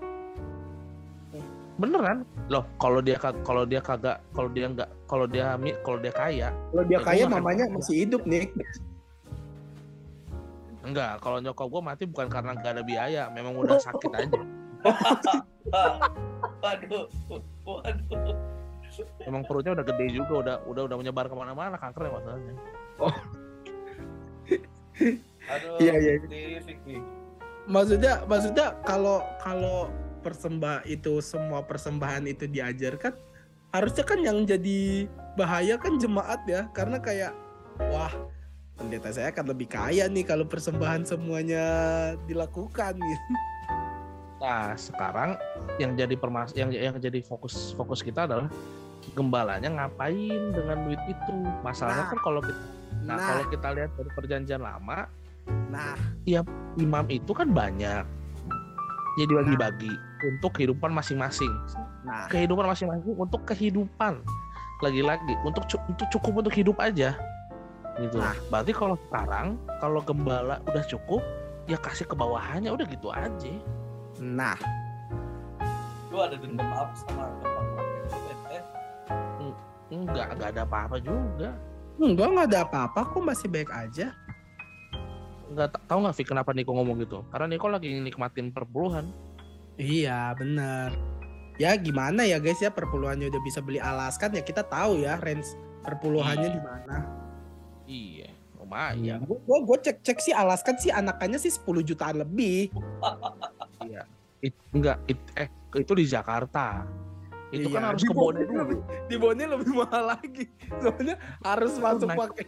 beneran loh kalau dia kalau dia kagak kalau dia nggak kalau dia kalau dia kaya Kalau dia Ya, kaya mamanya apa? masih hidup nih. enggak kalau nyokap gua mati bukan karena gak ada biaya memang udah sakit aja waduh waduh emang perutnya udah gede juga udah udah udah menyebar ke mana-mana kanker ya masalahnya Aduh, Iya, iya. Maksudnya maksudnya kalau kalau persembah itu semua persembahan itu diajarkan harusnya kan yang jadi bahaya kan jemaat ya karena kayak wah pendeta saya akan lebih kaya nih kalau persembahan semuanya dilakukan gitu. nah sekarang yang jadi permas yang yang jadi fokus fokus kita adalah gembalanya ngapain dengan duit itu masalahnya Nah. kan kalau kita nah, Nah. kalau kita lihat dari perjanjian lama Nah, imam itu kan banyak jadi bagi-bagi untuk kehidupan masing-masing. Nah, kehidupan masing-masing untuk kehidupan. Lagi-lagi untuk cu- untuk cukup untuk hidup aja. Gitu. Nah. berarti kalau sekarang kalau gembala udah cukup ya kasih ke bawahannya udah gitu aja. Nah, Lu ada dendam apa sama tempat enggak enggak ada apa-apa juga. Enggak nggak ada apa-apa. Kok masih baik aja. Enggak ta- tahu nggak Vi kenapa Niko ngomong gitu karena Niko lagi nikmatin perpuluhan Iya, bener. Ya gimana ya guys ya perpuluhannya udah bisa beli alaskan ya kita tahu ya range perpuluhannya Iya. di mana. iya lumayan Gue gua, gua cek cek sih alaskan sih anakannya sih 10 jutaan lebih. iya It- enggak it- eh itu di Jakarta itu kan Iya, harus di ke Bone dulu lebih- Di Bone lebih mahal lagi. Soalnya harus Itu masuk naik- pakai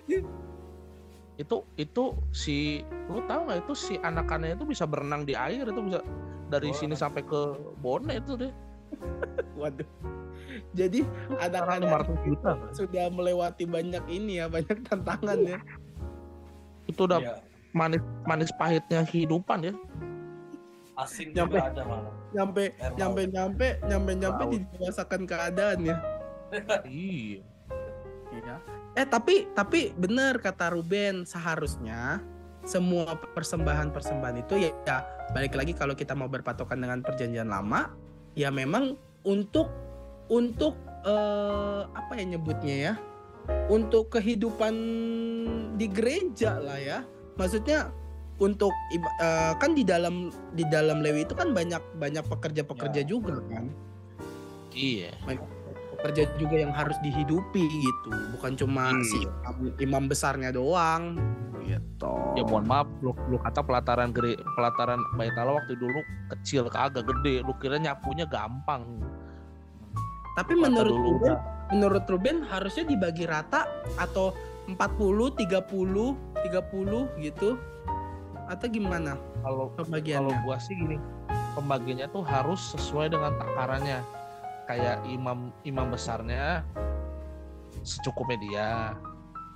itu itu si lu tahu nggak itu si anakannya itu bisa berenang di air itu bisa dari sini sampai ke Bone itu deh Waduh. Jadi anak-anak 500 juta sudah melewati banyak ini ya, banyak tantangan ya. itu udah Iya. manis manis pahitnya kehidupan ya Asin Nyampe. juga ada malah. Nyampe nyampe nyampe nyampe nyampe Laut. didewasakan keadaan ya. iya Iya. Eh tapi tapi benar kata Ruben seharusnya semua persembahan-persembahan itu ya, ya balik lagi kalau kita mau berpatokan dengan perjanjian lama ya memang untuk untuk eh, apa ya nyebutnya ya untuk kehidupan di gereja lah ya maksudnya untuk eh, kan di dalam di dalam Lewi itu kan banyak banyak pekerja-pekerja Ya. juga kan iya pekerja juga yang harus dihidupi gitu. Bukan cuma Iya. si imam, imam besarnya doang. Gitu. Ya mohon maaf lu, lu kata pelataran gede pelataran Bait Allah waktu dulu kecil kagak gede. Lu kira nyapunya gampang. Tapi Kata menurut dulu Ruben udah. menurut Ruben harusnya dibagi rata atau 40 30 30 gitu. Atau gimana kalau kalau pembagiannya gua sih gini pembagiannya tuh harus sesuai dengan takarannya kayak imam imam besarnya secukupnya dia.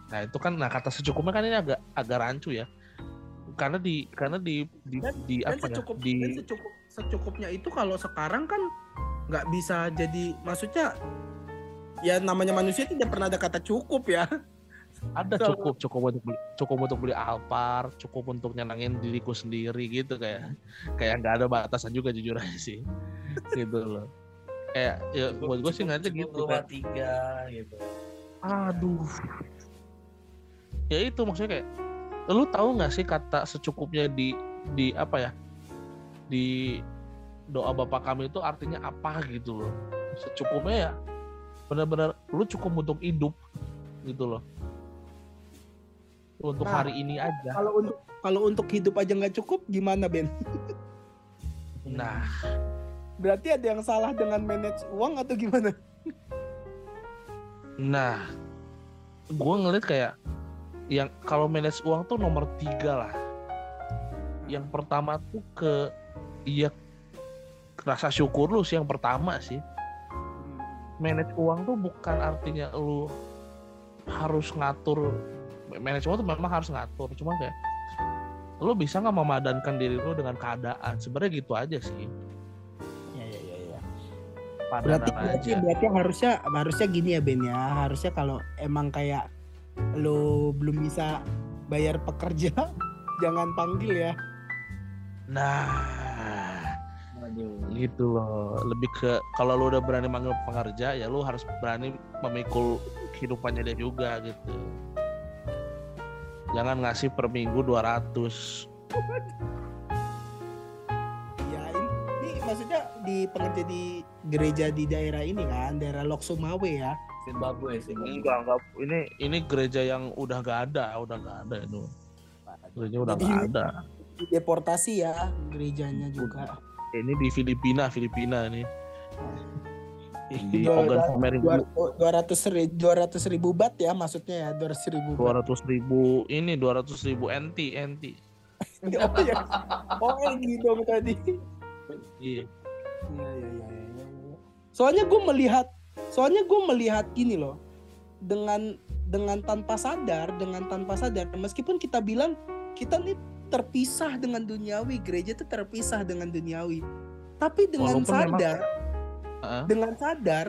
Nah itu kan nah kata secukupnya kan ini agak agak rancu ya. Karena di karena di di, Dan- di dan apa ya secukup di dan secukup secukupnya itu kalau sekarang kan nggak bisa jadi maksudnya ya namanya manusia tidak pernah ada kata cukup ya. Ada So- cukup cukup untuk beli, cukup untuk beli Alphard cukup untuk nyenangin diriku sendiri gitu kayak kayak nggak ada batasan juga jujur aja sih. Gitu loh kayak ya buat gue sih ngeliatnya Cukup gitu kayak, tiga gitu. aduh. Ya itu maksudnya kayak lu tahu nggak sih kata secukupnya di di apa ya? Di doa bapak kami itu artinya apa gitu loh. Secukupnya ya benar-benar lu cukup untuk hidup gitu loh. Untuk Nah, hari ini aja. kalau untuk kalau untuk hidup aja nggak cukup gimana Ben? Nah berarti ada yang salah dengan manage uang atau gimana? Nah gue ngeliat kayak yang kalau manage uang tuh nomor tiga lah. Yang pertama tuh ke iya rasa syukur lu sih yang pertama sih. Manage uang tuh bukan artinya lu harus ngatur manage uang tuh memang harus ngatur. Cuma kayak lu bisa nggak memadankan diri lu dengan keadaan? Sebenarnya gitu aja sih. ya ya ya, ya. Padanan berarti berarti aja. berarti harusnya harusnya gini ya Ben ya. Harusnya kalau emang kayak lo belum bisa bayar pekerja jangan panggil ya. Nah gitu loh. Lebih ke kalau lu udah berani manggil pengerja ya lu harus berani memikul kehidupannya dia juga gitu. Jangan ngasih per minggu 200 ya ini, ini maksudnya di pengerja di gereja di daerah ini kan, daerah Lok Sumawe ya. Zimbabwe sih. Enggak, enggak. Ini ini gereja yang udah gak ada, udah gak ada itu. Gereja udah Jadi- gak ada. Deportasi ya gerejanya juga. Ini di Filipina, Filipina ini. Di Ogan dua- dua ratus ribu, dua ratus ribu bat ya maksudnya ya dua ratus ribu dua bat. ratus ribu ini dua ratus ribu NT NT. oh ya, oh ini dong tadi. Iya. Iya iya iya. Soalnya gue melihat, soalnya gue melihat gini loh, dengan dengan tanpa sadar, dengan tanpa sadar, meskipun kita bilang kita nih terpisah dengan duniawi, gereja itu terpisah dengan duniawi, tapi dengan Walaupun memang- sadar, Heeh. dengan sadar,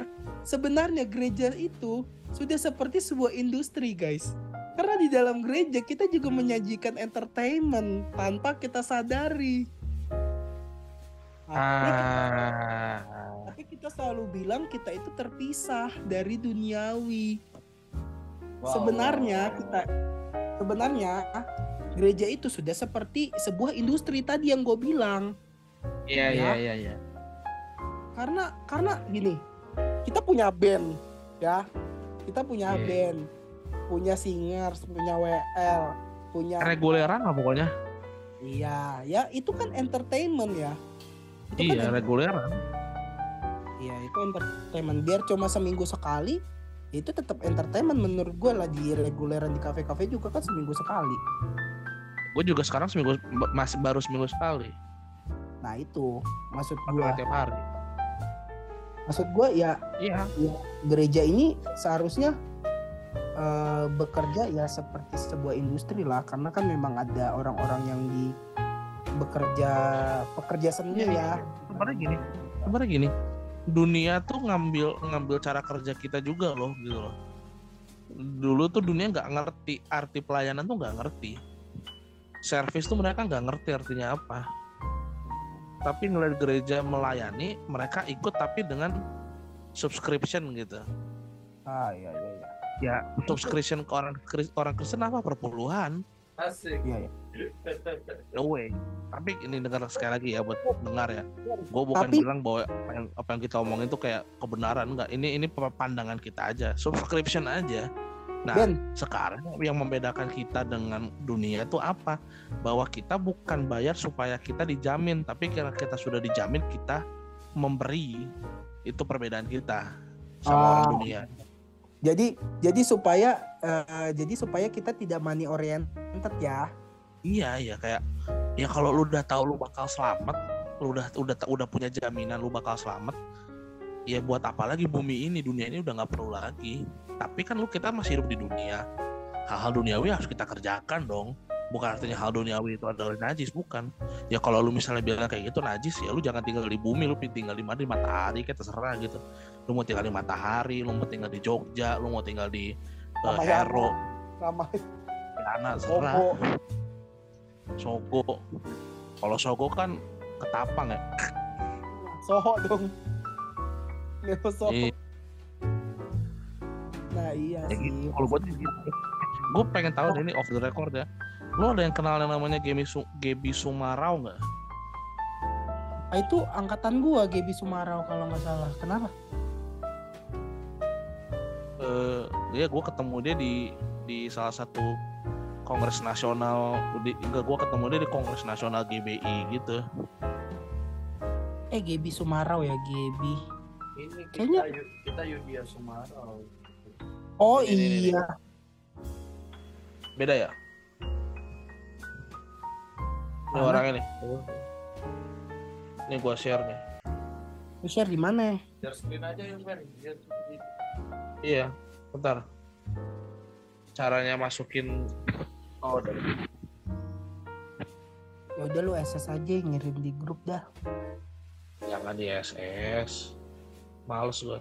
sebenarnya gereja itu sudah seperti sebuah industri guys. Karena di dalam gereja kita juga menyajikan entertainment tanpa kita sadari. Ah. Tapi kita selalu bilang kita itu terpisah dari duniawi. Sebenarnya kita sebenarnya gereja itu sudah seperti sebuah industri tadi yang gue bilang. Iya Ya. iya iya iya. Karena karena gini, kita punya band ya. Kita punya Iya. band, punya singers, punya WL, punya Reguleran lah pokoknya. Iya, ya itu kan entertainment ya. Itu kan Iya reguleran. Iya itu entertainment biar cuma seminggu sekali itu tetap entertainment menurut gue lah di reguleran di kafe-kafe juga kan seminggu sekali. Gue juga sekarang seminggu masih baru seminggu sekali. Nah itu maksud gue. tiap hari. Maksud gue ya, Iya. ya gereja ini seharusnya eh, bekerja ya seperti sebuah industri lah karena kan memang ada orang-orang yang di bekerja pekerja seni ya. Sebenarnya gini, sebenarnya gini, dunia tuh ngambil ngambil cara kerja kita juga loh gitu loh. Dulu tuh dunia nggak ngerti arti pelayanan tuh nggak ngerti. Service tuh mereka nggak ngerti artinya apa. Tapi ngeliat gereja melayani, mereka ikut tapi dengan subscription gitu. Ah iya iya iya. Ya, subscription ke orang orang Kristen apa perpuluhan? Asik. Iya, iya. No way. Tapi ini dengar sekali lagi ya buat dengar ya. Gue bukan Tapi- bilang bahwa apa yang apa yang kita omongin itu kayak kebenaran enggak. Ini ini pandangan kita aja. Subscription aja. Nah, Ben. sekarang yang membedakan kita dengan dunia itu apa? Bahwa kita bukan bayar supaya kita dijamin, tapi karena kita sudah dijamin kita memberi. Itu perbedaan kita sama Ah. orang dunia. Jadi jadi supaya eh, jadi supaya kita tidak money oriented ya. Iya, iya kayak ya kalau lu udah tahu lu bakal selamat, lu udah udah udah punya jaminan lu bakal selamat, ya buat apa lagi bumi ini dunia ini udah nggak perlu lagi. Tapi kan lu kita masih hidup di dunia. Hal-hal duniawi harus kita kerjakan dong. Bukan artinya hal duniawi itu adalah najis, bukan. Ya kalau lu misalnya bilang kayak gitu najis, ya lu jangan tinggal di bumi, lu tinggal di mana di matahari, kayak terserah gitu. Lu mau tinggal di matahari, lu mau tinggal di Jogja, lu mau tinggal di uh. Hero, Sama anak serah. Sogo. Kalau Sogo kan ketapang ya. Soho dong. Neo Soho. Iya. Nah iya Ya sih. gitu. Kalau gue gitu. Gue pengen tahu deh ini off the record ya. Lo ada yang kenal yang namanya Gaby, Su Gaby Sumarau nggak? Ah, itu angkatan gua Gebi Sumarau kalau nggak salah. Kenapa? Eh, ya gue ketemu dia di di salah satu kongres nasional. Di, enggak gue ketemu dia di kongres nasional GBI gitu. Eh Gebi Sumarau ya Gebi. Ini kita Kayaknya- kita Yudia Sumarau. Oh Ini, ini, ini. iya. Beda ya? Ini Mana? orang ini. Ini gue share nih. Lu share di mana? Share screen aja yang cepet. Iya, bentar. Caranya masukin oh dari Ya udah lu SS aja ngirim di grup dah. jangan di SS. Males gue.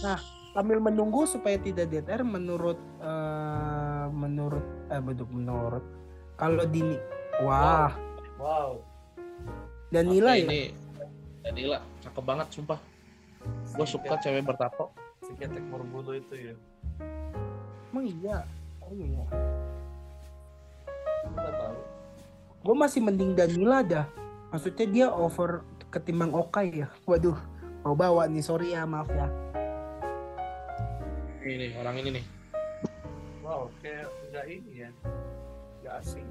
Nah, sambil menunggu supaya tidak air menurut eh, menurut eh bentuk menurut kalau dini wah Wow. Danila ya ini Danila cakep banget sumpah. Gue suka cewek bertato. Si ketek berbulu itu ya. emang iya oh iya gue masih mending Danila dah maksudnya dia over ketimbang Okai ya. Waduh, mau bawa nih sorry ya maaf ya. Ini orang ini nih. Wow, kayak nggak ini ya, nggak asing.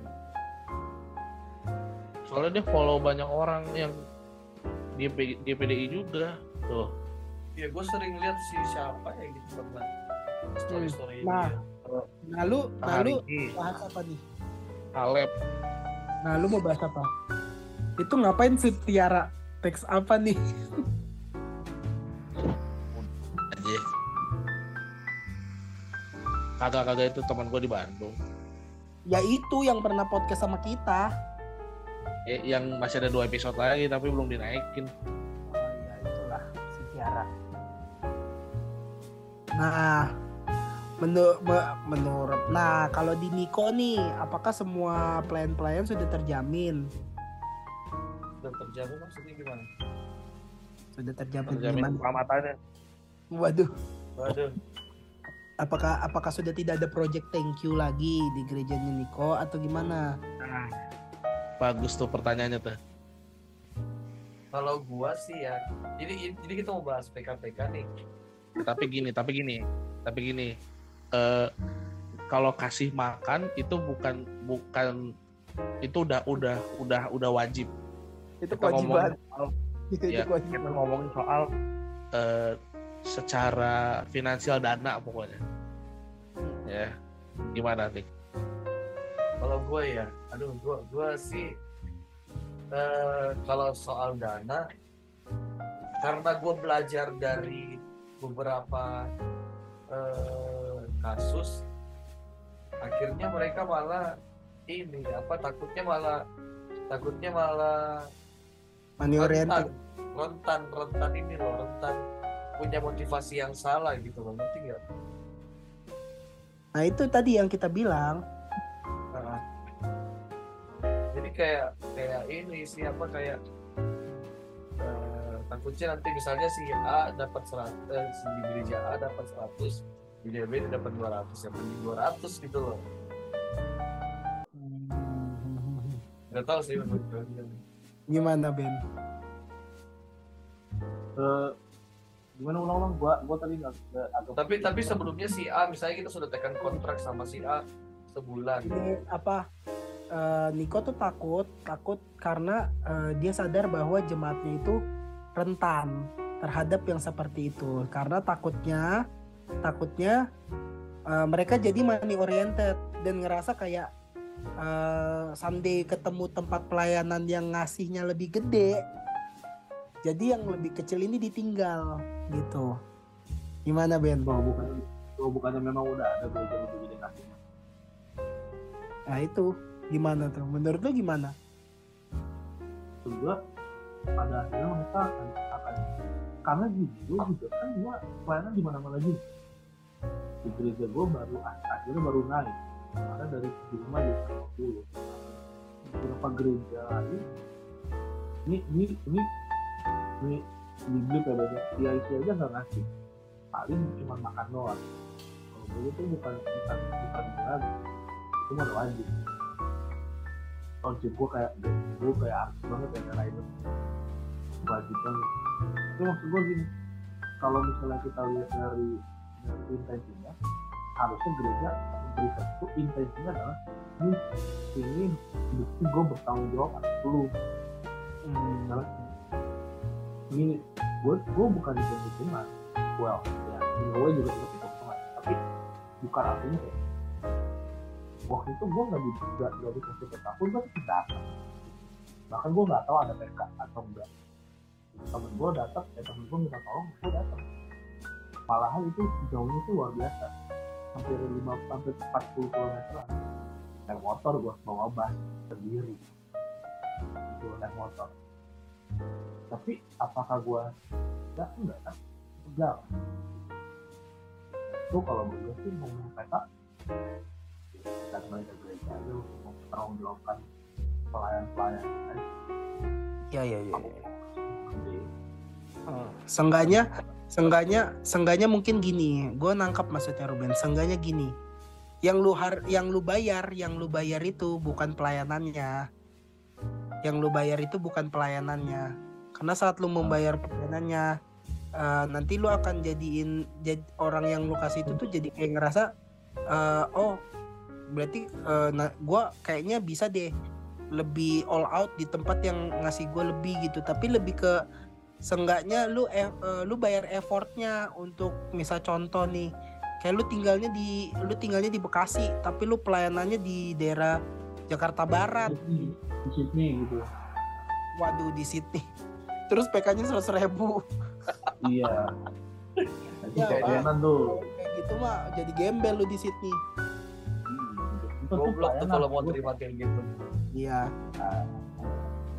Soalnya dia follow banyak orang yang di, di PDI juga. Tuh. Ya gue sering lihat si siapa ya gitu pernah story story Nah, nah lu, nah lu bahas apa nih? Alep. Nah lu mau bahas apa? Itu ngapain sih Tiara? Teks apa nih? aja. Kagak-kagak itu teman gue di Bandung. Ya itu yang pernah podcast sama kita. Eh, yang masih ada dua episode lagi tapi belum dinaikin. Oh ya itulah si Tiara. Nah, menurut menurut nah kalau di Niko nih, apakah semua pelayan-pelayan sudah terjamin? Udah terjamin maksudnya gimana? Sudah terjamin, Terjamin gimana? keselamatannya. Waduh, Waduh, apakah apakah sudah tidak ada project thank you lagi di gerejanya Niko atau gimana? Bagus tuh pertanyaannya tuh. kalau gua sih ya, jadi jadi kita mau bahas PKPK nih. tapi gini tapi gini tapi gini eh kalau kasih makan itu bukan bukan itu udah udah udah udah wajib Itu Kita kewajiban. ngomongin soal, Itu ya, kewajiban. kita ngomongin soal eh, secara finansial dana pokoknya. Ya gimana nih Kalau gua ya, aduh gua gua sih eh kalau soal dana karena gua belajar dari beberapa eh, kasus akhirnya mereka malah ini apa takutnya malah takutnya malah Money oriented. rentan rentan rentan ini loh rentan punya motivasi yang salah gitu loh ngerti nggak? Nah itu tadi yang kita bilang. Nah, jadi kayak kayak ini sih apa kayak eh, takutnya nanti misalnya si A dapat 100 eh, si di gereja A dapat 100 di gereja B dapat 200 ya mending 200 gitu loh nggak tahu sih menurut Gimana Ben? Eh, gimana ulang-ulang gua gua tadi nggak agak tapi tapi sebelumnya si A misalnya kita sudah tekan kontrak sama si A sebulan Ini apa? eh, Niko tuh takut, takut karena eh, dia sadar bahwa jemaatnya itu rentan terhadap yang seperti itu. Karena takutnya, takutnya eh, mereka jadi money oriented dan ngerasa kayak eh, someday ketemu tempat pelayanan yang ngasihnya lebih gede, jadi yang lebih kecil ini ditinggal gitu. Gimana Ben? bahwa bukan bahwa bukannya memang udah ada gereja lebih gede Nah itu gimana tuh? Menurut lu gimana? Gua pada akhirnya mereka akan, akan karena gini gua juga kan gua pelayanan di mana-mana juga di gereja gua baru akhirnya baru naik karena dari 75 jadi 50 beberapa gereja lain ini ini ini ini di blip ya beda PIC aja nggak ngasih. Paling cuma makan doang. Kalau gue itu bukan bukan bukan lagi itu udah wajib. Wajib gue kayak gue kayak artis banget ya karena itu wajib banget. Tapi maksud gue gini kalau misalnya kita lihat dari dari intensinya harusnya gereja memberikan itu intensinya adalah ini ini bukti gue bertanggung jawab atas lu. Misalnya, ini gue gue bukan di hitungan well ya gue juga ikut hitungan tapi bukan artinya kayak waktu itu gue nggak di nggak dikasih peta pun gue tetap datang. Bahkan gue nggak tahu ada PK atau enggak. Temen gue datang ya temen gue minta tolong gue datang. Malahan itu jauhnya tuh luar biasa. Hampir lima hampir 40 km naik motor gue bawa bus sendiri. Itu naik motor tapi apakah gue enggak enggak kan enggak itu kalau gue sih ngomong PK dan mereka gereja itu untuk mempertanggungjawabkan pelayan-pelayan kan Ya ya ya. gede Sengganya, sengganya, sengganya mungkin gini. Gue nangkap maksudnya Ruben. Sengganya gini. Yang lu har, yang lu bayar, yang lu bayar itu bukan pelayanannya. Yang lu bayar itu bukan pelayanannya. karena saat lu membayar perdananya eh, nanti lu akan jadiin jadi orang yang lu kasih itu tuh jadi kayak ngerasa eh, oh berarti eh, nah, gua kayaknya bisa deh lebih all out di tempat yang ngasih gue lebih gitu tapi lebih ke seenggaknya lu eh, eh, lu bayar effortnya untuk misal contoh nih kayak lu tinggalnya di lu tinggalnya di Bekasi tapi lu pelayanannya di daerah Jakarta Barat. Di, di Sydney gitu. Waduh di Sydney. Terus PK-nya seratus ribu. Iya. Ya, pelayanan tuh. Kayak gitu mah jadi gembel lu di Sydney. Tuh Goblok tuh kalau mau terima kayak gitu. iya.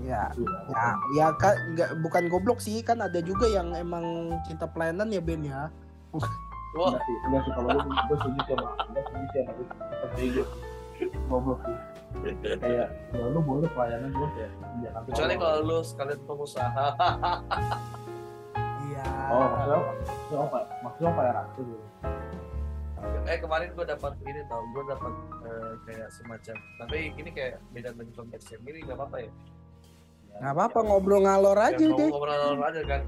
Ya ya ya kan nggak bukan goblok sih. Kan ada juga yang emang cinta pelayanan ya Ben ya. Wah, Enggak sih, enggak sih. Kalau gue gue setuju sih sama gue setuju sih sama bego sih goblok sih kayak ya lu boleh pelayanan gue kayak jangan kecuali kalau lu sekalian pengusaha. iya oh maksudnya maksudnya apa maksudnya apa ya rakyat gitu eh kemarin gue dapat ini tau, gue dapat eh, kayak semacam. Tapi ini kayak beda dari konteksnya. Ini nggak apa-apa ya. nggak apa-apa ngobrol ngalor aja Ya, deh ngobrol aja kan.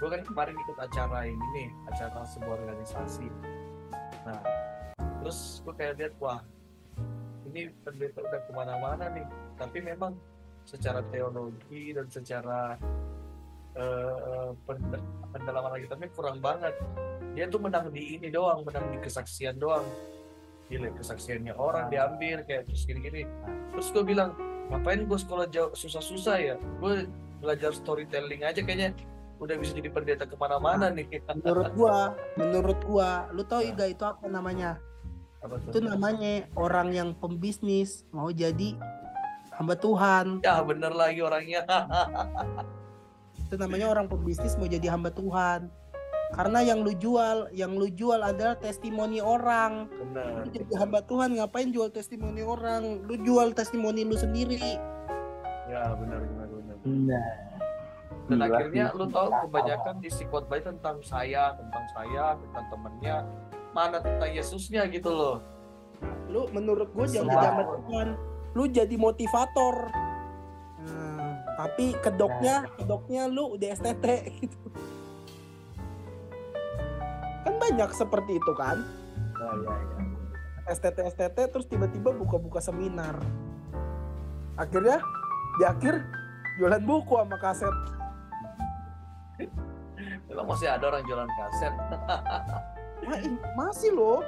Gue kan kemarin ikut acara ini nih, acara sebuah organisasi. Nah, terus gue kayak lihat wah, ini pendeta udah ke mana-mana nih. Tapi memang secara teologi dan secara pen- pendalaman lagi tapi kurang banget. Dia tuh menang di ini doang, menang di kesaksian doang. Gila, kesaksiannya orang diambil kayak terus gini-gini. Terus gue bilang, ngapain gue sekolah jauh susah-susah ya? Gue belajar storytelling aja kayaknya udah bisa jadi pendeta ke mana-mana nih. menurut gua menurut gua lu tau Iga itu apa namanya? Itu namanya orang yang pembisnis mau jadi hamba Tuhan. Ya bener lagi orangnya. itu namanya orang pembisnis mau jadi hamba Tuhan. Karena yang lu jual yang lu jual adalah testimoni orang. Bener. lu jadi hamba Tuhan ngapain jual testimoni orang? Lu jual testimoni lu sendiri. Ya bener bener bener. nah Dan Gila akhirnya lu tahu kebanyakan isi khotbah tentang saya, tentang saya, tentang temennya. Mana tentang Yesusnya gitu loh. lu menurut gua jangan hamba Tuhan lu jadi motivator. Nah, tapi kedoknya kedoknya lu udah STT gitu. Kan banyak seperti itu kan? Ya ya ya STT STT terus tiba-tiba buka-buka seminar. Akhirnya di akhir jualan buku sama kaset. Emang masih ada orang jualan kaset. Ma- i- masih loh.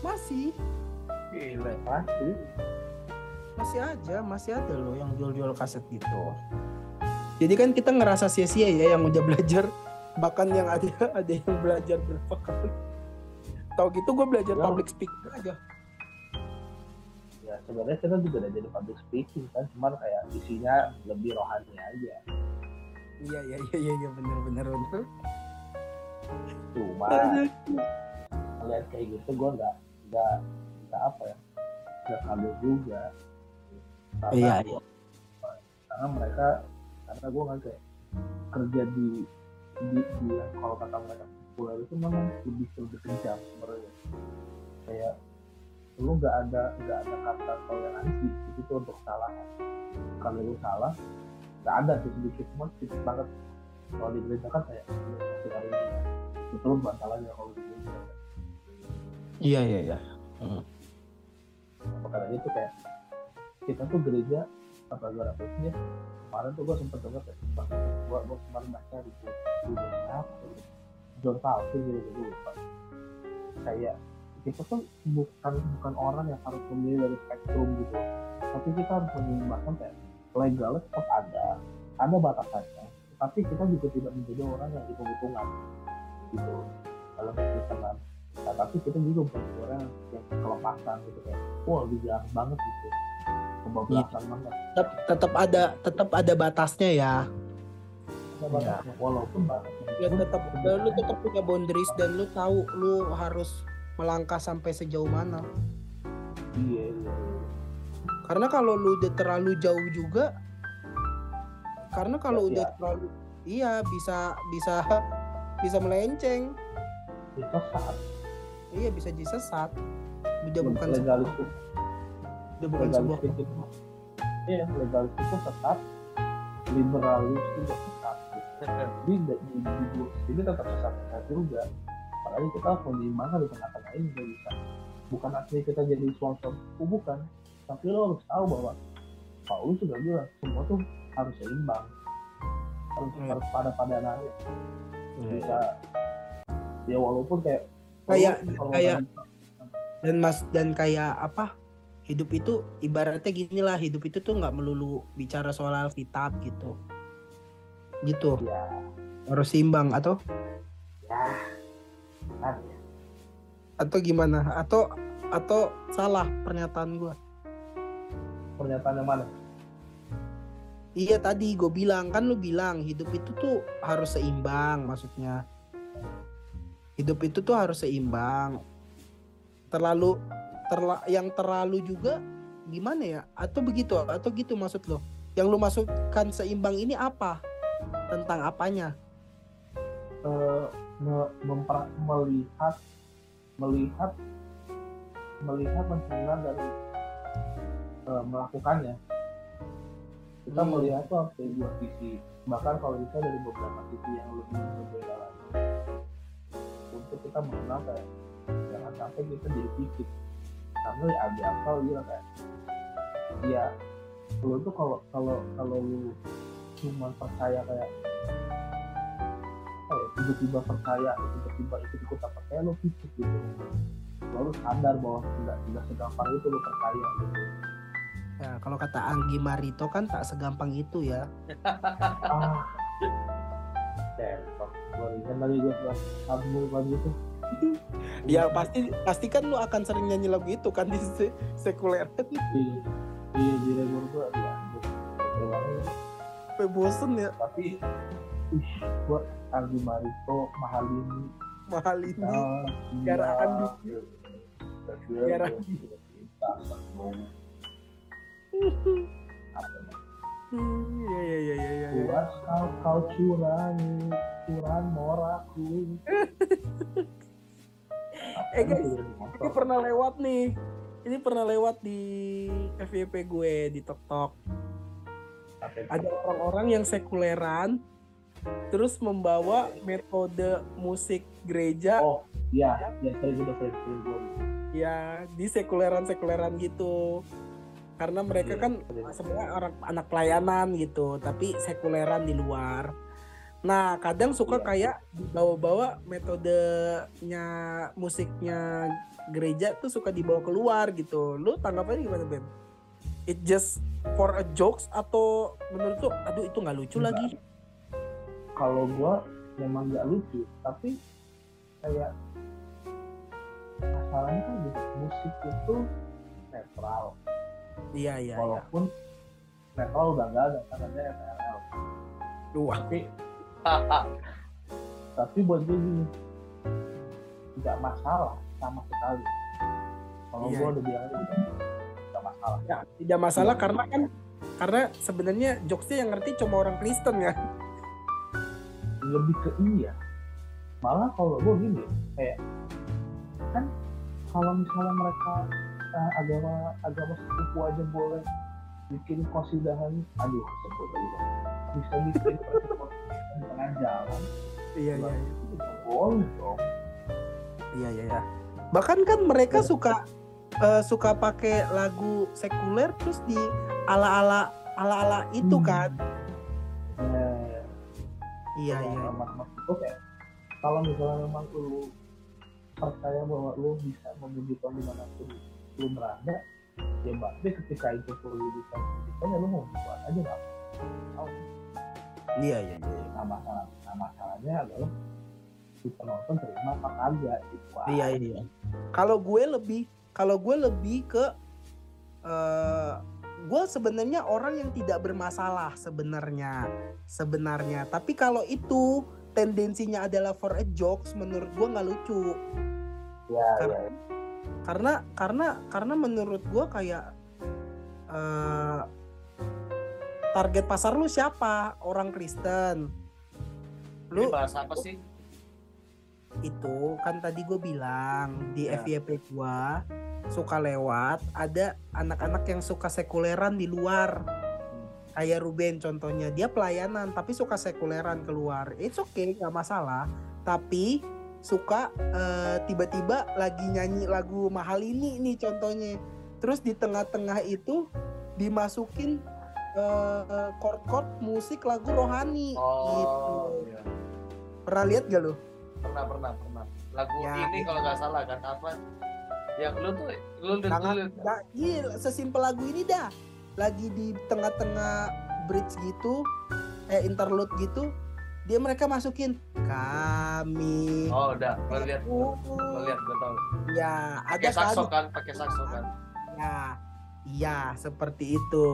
Masih. Gila. pasti masih aja masih ada loh yang jual-jual kaset gitu. Jadi kan kita ngerasa sia-sia ya yang udah belajar. Bahkan yang ada ada yang belajar berapa kali. Tau gitu gue belajar Ya. public speaking aja. Ya sebenarnya kita juga udah jadi public speaking kan. Cuman kayak isinya lebih rohani aja. Iya iya iya iya iya, bener bener bener. Cuma ngeliat kayak gitu gue nggak nggak nggak apa ya nggak kaget juga. Karena Iya, iya. karena mereka karena gue nggak kayak kerja di di, di kalau kata mereka populer itu memang lebih lebih kejam sebenarnya kayak lu nggak ada nggak ada kata toleransi itu tuh untuk kesalahan kalau lu salah nggak ada sih sedikit cuma sedikit banget. Kalau di gereja kan kayak hari ini betul bantalannya kalau di gereja iya iya iya. Apa katanya tuh kayak kita tuh gereja apa gue dapetnya kemarin tuh gue sempet denger kayak pas gue gue kemarin baca di di apa John Calvin gitu gitu lupa kayak kita tuh bukan bukan orang yang harus memilih dari spektrum gitu. Tapi kita harus menyeimbangkan kayak legalnya tetap ada ada batasannya tapi kita juga tidak menjadi orang yang hitung-hitungan gitu. Dalam hitungan nah, tapi kita juga bukan orang yang kelepasan gitu kayak wah lebih jarang banget gitu. Kebablasan banget. Tetap tetap ada tetap ada batasnya ya. Ada batasnya walaupun ya tetap lu tetap punya boundaries dan lu tahu lu harus melangkah sampai sejauh mana. Iya iya iya. karena kalau lu udah terlalu jauh juga karena kalau Ya, udah ya. terlalu iya bisa bisa bisa melenceng. Itu saat iya bisa disesat udah bukan sebuah, legalistik udah bukan sebuah legalistik itu iya legalistik itu tetap liberalis itu sesat gitu. Jadi di, di, sini tetap sesat-sesat juga. Makanya kita harus menyeimbangkan di tengah-tengah ini juga bisa. Bukan artinya kita jadi sponsor, oh, bukan. Tapi lo harus tahu bahwa Paulus sudah bilang semua tuh harus seimbang, harus Hmm. harus pada padanannya. Bisa ya walaupun kayak Kayak- kayak- dan mas dan kayak apa hidup itu ibaratnya gini lah hidup itu tuh nggak melulu bicara soal Alkitab gitu. Gitu. Ya harus seimbang atau? Ya kan atau gimana? Atau atau salah pernyataan gua? Pernyataan yang mana? iya tadi gue bilang kan lu bilang hidup itu tuh harus seimbang maksudnya hidup itu tuh harus seimbang. Terlalu terla yang terlalu juga gimana ya? Atau begitu atau gitu maksud lo? Yang lu masukkan seimbang ini apa? Tentang apanya? Eh, me- memper- melihat melihat melihat mencerna dari eh, melakukannya kita Hmm. melihat tuh dari dua sisi bahkan kalau bisa dari beberapa sisi yang lebih berbeda lagi untuk kita mengenal kayak jangan sampai kita jadi pikir. Karena ya ada akal bilang kayak. Ya lu tuh kalau kalau kalau lu cuma percaya kayak apa ya tiba-tiba percaya tiba-tiba ikut ikut apa kayak lo pikir gitu. Lalu sadar bahwa tidak tidak segampang itu lo percaya gitu. Ya kalau kata Anggi Marito kan tak segampang itu ya. Ah tembak ingat lagi gue pas sambung lagi itu ya pasti pasti kan lu akan sering nyanyi lagu itu kan di se- sekuler. Iya iya di remor gue sampai bosen ya. Tapi ih gue Anggi Marito Mahalini. Mahal ini ah, Gara iya. Andi. Gara Andi. Ya ya ya ya ya, ya. Kau kau curangi curan moraku Eh guys, ini pernah lewat nih. Ini pernah lewat di FYP gue di Tok Tok. Ada orang-orang yang sekuleran terus membawa metode musik gereja oh iya ya saya udah sering gue ya di sekuleran-sekuleran gitu. Karena mereka Iya, kan iya. semua orang anak pelayanan gitu, tapi sekuleran di luar. Nah, kadang suka Iya. kayak dibawa-bawa metodenya musiknya gereja tuh suka dibawa keluar gitu. Lu tanggapannya gimana, Ben? It just for a jokes atau menurut lu aduh itu nggak lucu Enggak. lagi? kalau gue memang nggak lucu tapi kayak masalahnya kan musik itu netral Iya, iya, iya. walaupun netral udah nggak ada ada MLL Wah, tapi tapi buat gue gini tidak masalah sama sekali kalau Iya. gue udah bilang gitu, tidak masalah ya, tidak masalah karena kan karena sebenarnya jokesnya yang ngerti cuma orang Kristen ya. lebih ke iya malah kalau gue gini kayak kan kalau misalnya mereka eh, agama agama sepupu aja boleh bikin kosidahan aduh sebut aja bisa bikin di tengah jalan Iya, iya, iya. boleh dong Iya iya ya. Bahkan kan mereka suka eh, suka pakai lagu sekuler terus di ala-ala ala-ala itu Hmm. kan. nah Iya iya. itu kayak kalau misalnya memang lu percaya bahwa lu bisa memuji Tuhan di mana pun lu berada ya berarti ketika itu perlu Tuhan ya lu mau Tuhan aja nggak apa-apa. Iya iya iya. nah masalah nah masalahnya adalah si penonton terima apa kagak gitu Iya iya. Kalau gue lebih kalau gue lebih ke eh gue sebenarnya orang yang tidak bermasalah sebenarnya sebenarnya. Tapi kalau itu tendensinya adalah for a jokes menurut gue nggak lucu. ya Karena- ya karena karena karena menurut gua kayak eh target pasar lu siapa? Orang Kristen. Ini lu bahas apa sih? itu kan tadi gue bilang di Ya. FYP gua suka lewat ada anak-anak yang suka sekuleran di luar. Kayak Ruben contohnya dia pelayanan tapi suka sekuleran keluar. It's okay nggak masalah. Tapi suka eh, tiba-tiba lagi nyanyi lagu mahal ini nih contohnya terus di tengah-tengah itu dimasukin eh, chord-chord musik lagu rohani gitu Oh, iya. pernah lihat gak lo pernah pernah pernah. Lagu Ya, ini itu. kalau nggak salah kan apa? Yang lu tuh lu lu, Jangan, lu, iya, sesimpel lagu ini dah. Lagi di tengah-tengah bridge gitu, eh interlude gitu, dia mereka masukin kami. Oh, udah, gua lihat. Gua lihat, gua tahu. Ya, ada Pakai sakso kan? pakai sakso kan. Ya, iya seperti itu.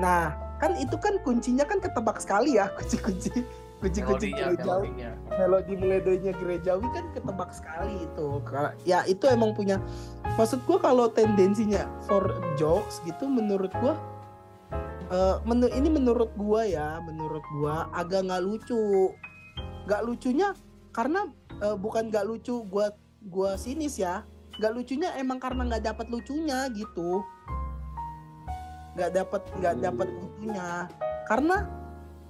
Nah, kan itu kan kuncinya kan ketebak sekali ya kunci-kunci kunci-kunci gerejawi. Melodi melodinya gerejawi kan ketebak sekali itu. Ya itu emang punya. Maksud gua kalau tendensinya for jokes gitu, menurut gua eh, menu, ini menurut gua ya, menurut gua agak nggak lucu. Nggak lucunya karena eh, bukan nggak lucu gua gua sinis ya. Nggak lucunya emang karena nggak dapat lucunya gitu. Nggak dapat nggak dapat lucunya. Karena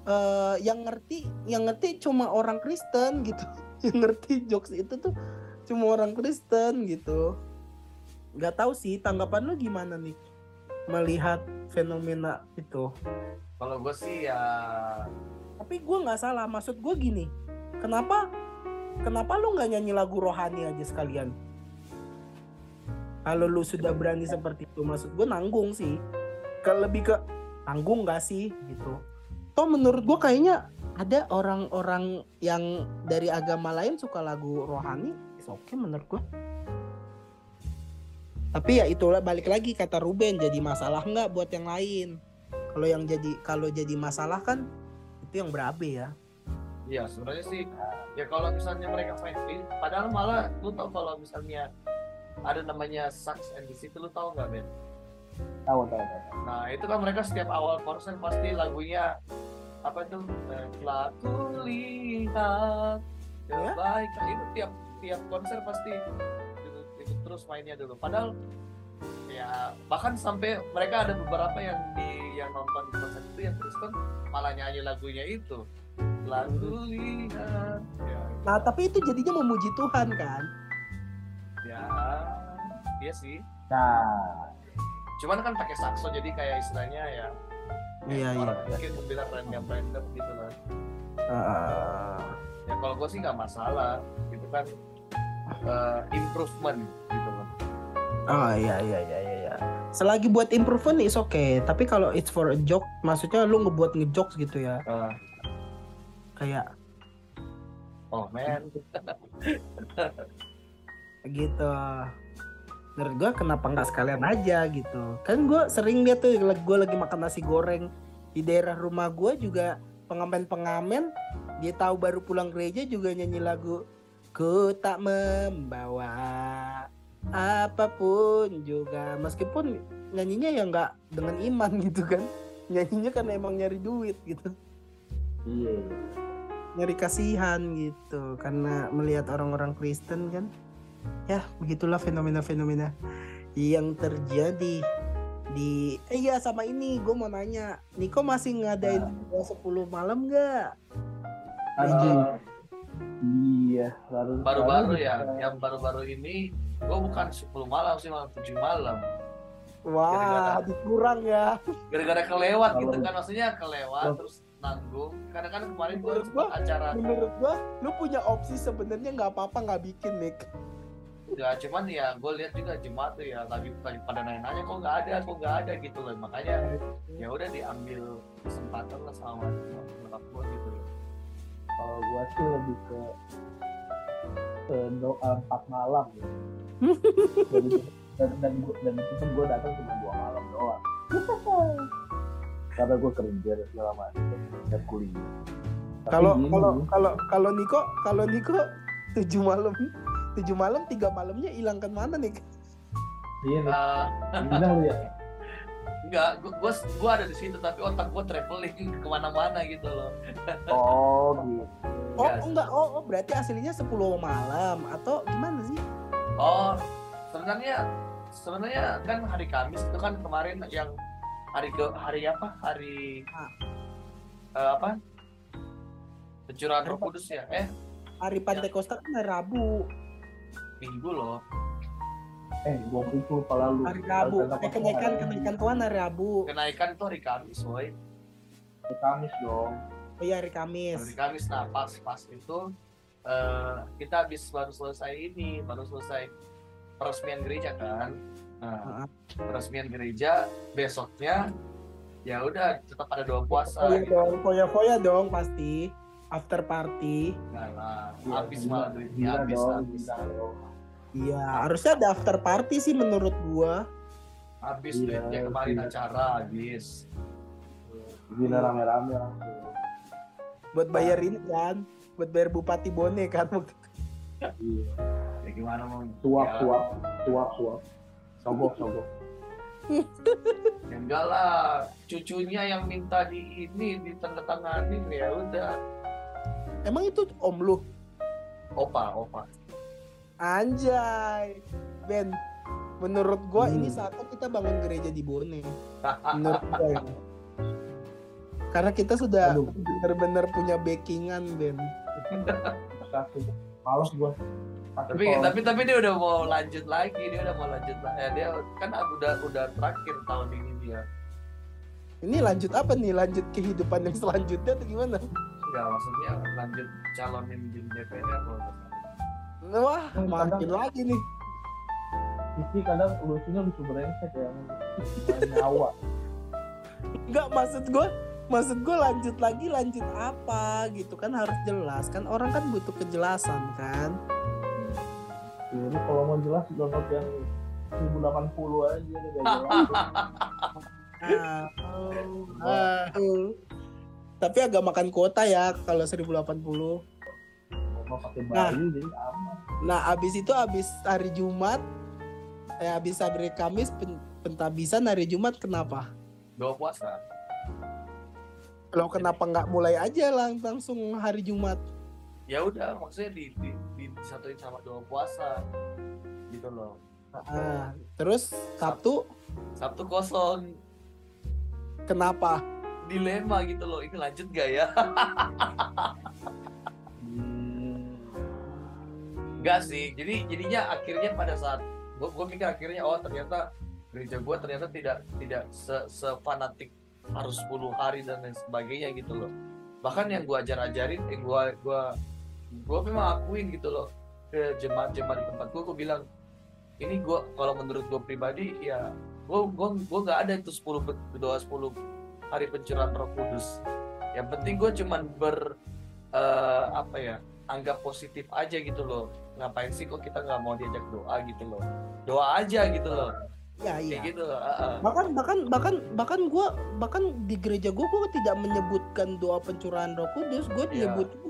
eh, yang ngerti yang ngerti cuma orang Kristen gitu. Yang ngerti jokes itu tuh cuma orang Kristen gitu. Nggak tahu sih tanggapan lu gimana nih melihat fenomena itu. Kalau gue sih ya Tapi gue nggak salah, maksud gue gini, kenapa kenapa lu nggak nyanyi lagu rohani aja sekalian? Kalau lu sudah berani seperti itu, maksud gue nanggung sih. Ke lebih ke nanggung nggak sih gitu. Toh menurut gue kayaknya ada orang-orang yang dari agama lain suka lagu rohani, oke okay menurut gue. Tapi ya itulah balik lagi kata Ruben jadi masalah nggak buat yang lain. Kalau yang jadi kalau jadi masalah kan itu yang berabe ya. Iya sebenarnya sih ya kalau misalnya mereka main ini padahal malah lu tau kalau misalnya ada namanya sax and the City lu tau nggak Ben? Tahu tahu tahu. Nah itu kan mereka setiap awal konser pasti lagunya apa itu eh, telah kulihat Ya? kebaikan itu tiap tiap konser pasti terus mainnya dulu. Padahal ya bahkan sampai mereka ada beberapa yang di yang nonton di konser itu yang Kristen malah nyanyi lagunya itu. Kulihat ya, Nah tapi itu jadinya memuji Tuhan kan. ya iya sih. Nah, cuman kan pakai sakso jadi kayak istilahnya ya Iya orang mungkin bilang random random gitu lah. Ya kalau gue sih nggak masalah gitu kan eh, improvement gitu loh Oh iya iya iya iya. iya. Selagi buat improvement is okay. Tapi kalau it's for a joke, maksudnya lu ngebuat ngejokes gitu ya. Eh, Kayak oh man gitu. Menurut gua kenapa nggak sekalian aja gitu. Kan gua sering lihat tuh gue lagi makan nasi goreng di daerah rumah gua juga pengamen-pengamen dia tahu baru pulang gereja juga nyanyi lagu ku tak membawa apa pun juga. Meskipun nyanyinya ya nggak dengan iman gitu kan. Nyanyinya kan emang nyari duit gitu. Iya. nyari kasihan gitu. Karena melihat orang-orang Kristen kan. Ya begitulah fenomena-fenomena yang terjadi di eh iya sama ini. Gue mau nanya. Niko masih ngadain Nah. 10 malam nggak? Anjing. Iya, baru baru-baru baru- ya yang baru-baru ini gue bukan 10 malam sih malah 7 malam. Wah Gara-gara- dikurang ya. Gara-gara kelewat gitu kan maksudnya kelewat terus nanggung. Karena kan kemarin gue gua- acara menurut gua lu punya opsi sebenarnya nggak apa-apa nggak bikin Nick. Ya cuman ya gue lihat juga jemaat tuh ya lagi lagi pada nanya-nanya kok nggak ada kok nggak ada? Gitu loh. Makanya ya udah diambil kesempatan lah sama nyokap gue gitu loh Kalau gua sih lebih ke ke doa empat malam ya. dan, dan, dan, gua- dan itu pun gue datang cuma dua malam doang. Karena gue kerja dan segala macam dan kuliah. Kalau kalau kalau kalau Niko kalau Niko tujuh malam tujuh malam tiga malamnya hilang ke mana nih iya nih, gimana lu ya? Enggak gue gue ada di situ tapi otak gue traveling ke mana-mana gitu loh Oh gitu. oh Yes. enggak oh, oh berarti aslinya 10 malam atau gimana sih oh sebenarnya sebenarnya kan hari Kamis itu kan kemarin yang hari ke hari apa hari Ah. eh, apa pencurahan Roh Kudus ya eh Hari Pantekosta kan hari Rabu. minggu loh Eh, gua pukul kepala lu. Hari Rabu. Eh, kenaikan kenaikan Tuhan hari Rabu. kenaikan tuh hari Kamis woy Hari Kamis dong. Oh iya hari Kamis. hari Kamis nah pas pas itu eh, kita habis baru selesai ini baru selesai peresmian gereja kan nah peresmian gereja besoknya ya udah tetap ada doa puasa Oh iya gitu. dong, foya-foya dong pasti. After party. Nah, lah, Iya, habis duitnya gila habis habis. Iya, harusnya ada after party sih menurut gua. habis Iya, duitnya kemarin iya. acara habis Gila rame-rame langsung. Buat bayar ini kan. Buat bayar Bupati Bone kan. Iya. ya gimana mau Suap, ya, suap, suap, suap. Sogok, sogok. ya enggak lah cucunya yang minta di ini ditandatanganin ya udah Emang itu om lu? opa opa Anjay. Ben, menurut gua Hmm. ini saatnya kita bangun gereja di Bone. Menurut gua ya. Karena kita sudah benar-benar punya backingan, Ben. Males gua. tapi tapi tapi dia udah mau lanjut lagi dia udah mau lanjut la- eh, dia kan udah udah terakhir tahun ini dia Ini lanjut apa nih? Lanjut kehidupan yang selanjutnya atau gimana? enggak maksudnya lanjut calonin di DPR kalau salah. Wah, makin kadang- lagi nih. Cici kadang lucunya lucu brengsek ya. Nyawa. Enggak maksud gua maksud gua lanjut lagi lanjut apa gitu kan harus jelas kan orang kan butuh kejelasan kan Ini kalau mau jelas download yang 1080 aja gak jelas. Ah, oh, ah, oh. tapi agak makan kuota ya kalau 1080 Mau pakai Nah. bayu jadi aman. nah abis itu abis hari Jumat eh abis hari Kamis pen- pentabisan hari Jumat kenapa? Doa puasa. Lo kenapa nggak mulai aja lang langsung hari Jumat? Ya udah maksudnya di, di, di disatuin sama doa puasa gitu loh. Ah, terus Sabtu? Sabtu kosong. Kenapa? Dilema gitu loh ini lanjut gak ya Enggak sih jadi jadinya akhirnya pada saat gue gue mikir akhirnya oh ternyata gereja gue ternyata tidak tidak se sefanatik harus 10 hari dan lain sebagainya gitu loh. Bahkan yang gue ajar ajarin eh gue gua gue memang akuin gitu loh ke jemaat jemaat di tempat gue gue bilang ini gue kalau menurut gue pribadi ya gue gue gue nggak ada itu 10 be- doa 10 hari pencurahan Roh Kudus. Yang penting gue cuman ber eh, apa ya anggap positif aja gitu loh ngapain sih kok kita nggak mau diajak doa gitu loh doa aja gitu loh ya iya kayak gitu ah. bahkan bahkan bahkan bahkan gue bahkan di gereja gue gue tidak menyebutkan doa pencurahan Roh Kudus gue Iya. menyebutkan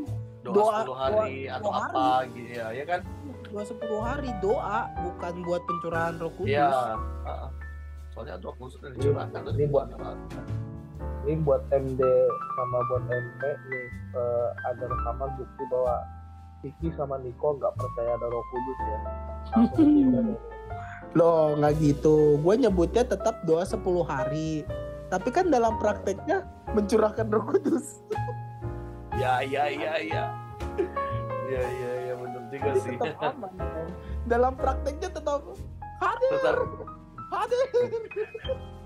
doa, Doa- 10 hari doa- atau doa apa gitu ya ya kan doa 10 hari doa bukan buat pencurahan Roh Kudus Iya. ah, ah. soalnya Roh Kudus udah dicurahkan tuh Ini di buat- Ini buat MD sama buat MP nih eh, ada rekaman bukti bahwa Kiki sama Niko nggak percaya ada Roh Kudus ya. Loh nggak gitu. Gue nyebutnya tetap doa 10 hari. Tapi kan dalam prakteknya mencurahkan Roh Kudus. Ya ya ya ya. Ya ya ya benar juga Jadi sih. tetap aman kan? dalam prakteknya tetap hadir. Tetap. Hadir.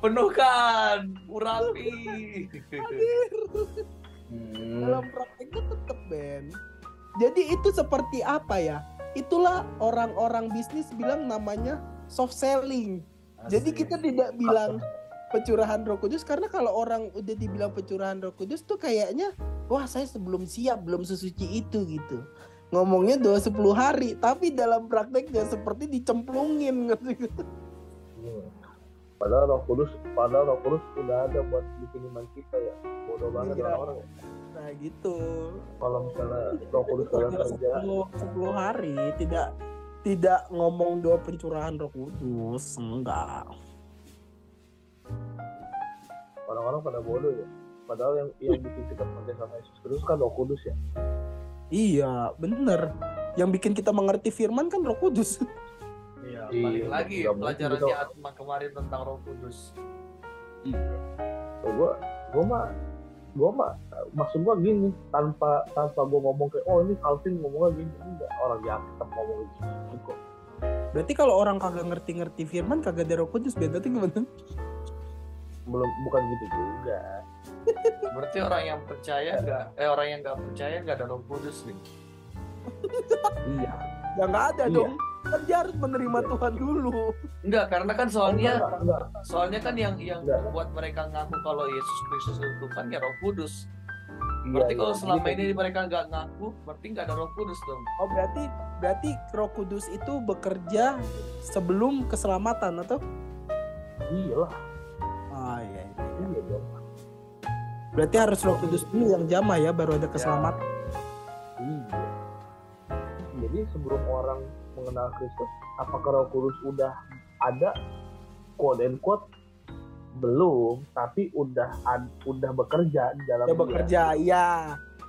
Penuhkan urapi. Dalam prakteknya tetap Ben jadi itu seperti apa ya itulah orang-orang bisnis bilang namanya soft selling jadi Asik. kita tidak bilang pencurahan Roh Kudus karena kalau orang udah dibilang pencurahan Roh Kudus tuh kayaknya wah saya sebelum siap belum sesuci itu gitu ngomongnya doa 10 hari tapi dalam prakteknya seperti dicemplungin? Iya. Padahal Roh Kudus, padahal Roh Kudus udah ada buat bikin iman kita ya. Bodoh banget Iya. orang-orang. ya. Nah gitu Kalau misalnya Roh Kudus dalam kerja, 10, 10 hari tidak tidak ngomong doa pencurahan Roh Kudus enggak orang-orang pada bodoh ya. Padahal yang yang bikin kita percaya sama Yesus Kristus kan Roh Kudus ya. iya bener yang bikin kita mengerti firman kan Roh Kudus Iya, Iya, balik lagi mungkin pelajarannya gitu. Atma kemarin tentang Roh Kudus. gue gue mah gue mah maksud gue gini tanpa tanpa gue ngomong kayak oh ini Calvin ngomongnya gini enggak orang yang tetap ngomong gitu kok Berarti kalau orang kagak ngerti-ngerti firman kagak ada Roh Kudus berarti gimana? belum bukan gitu juga Berarti orang yang percaya nggak, eh orang yang nggak percaya nggak ada Kudus nih. iya Ya nggak ada Iya. dong. Kan dia harus menerima Tuhan dulu. Enggak, karena kan soalnya enggak, enggak. soalnya kan yang yang Enggak. membuat mereka ngaku kalau Yesus Kristus itu Tuhan ya Roh Kudus. Iya, Berarti iya. kalau selama ini mereka nggak ngaku, berarti nggak ada Roh Kudus dong. Oh berarti berarti Roh Kudus itu bekerja sebelum keselamatan atau? iya lah Oh iya. iya. iya dong Berarti harus Roh Kudus dulu yang jamah ya baru ada keselamatan. Iya. Jadi sebelum orang mengenal Kristus, apakah Roh Kudus udah ada quote and quote belum, tapi udah udah bekerja di dalam Dia dia. bekerja, iya.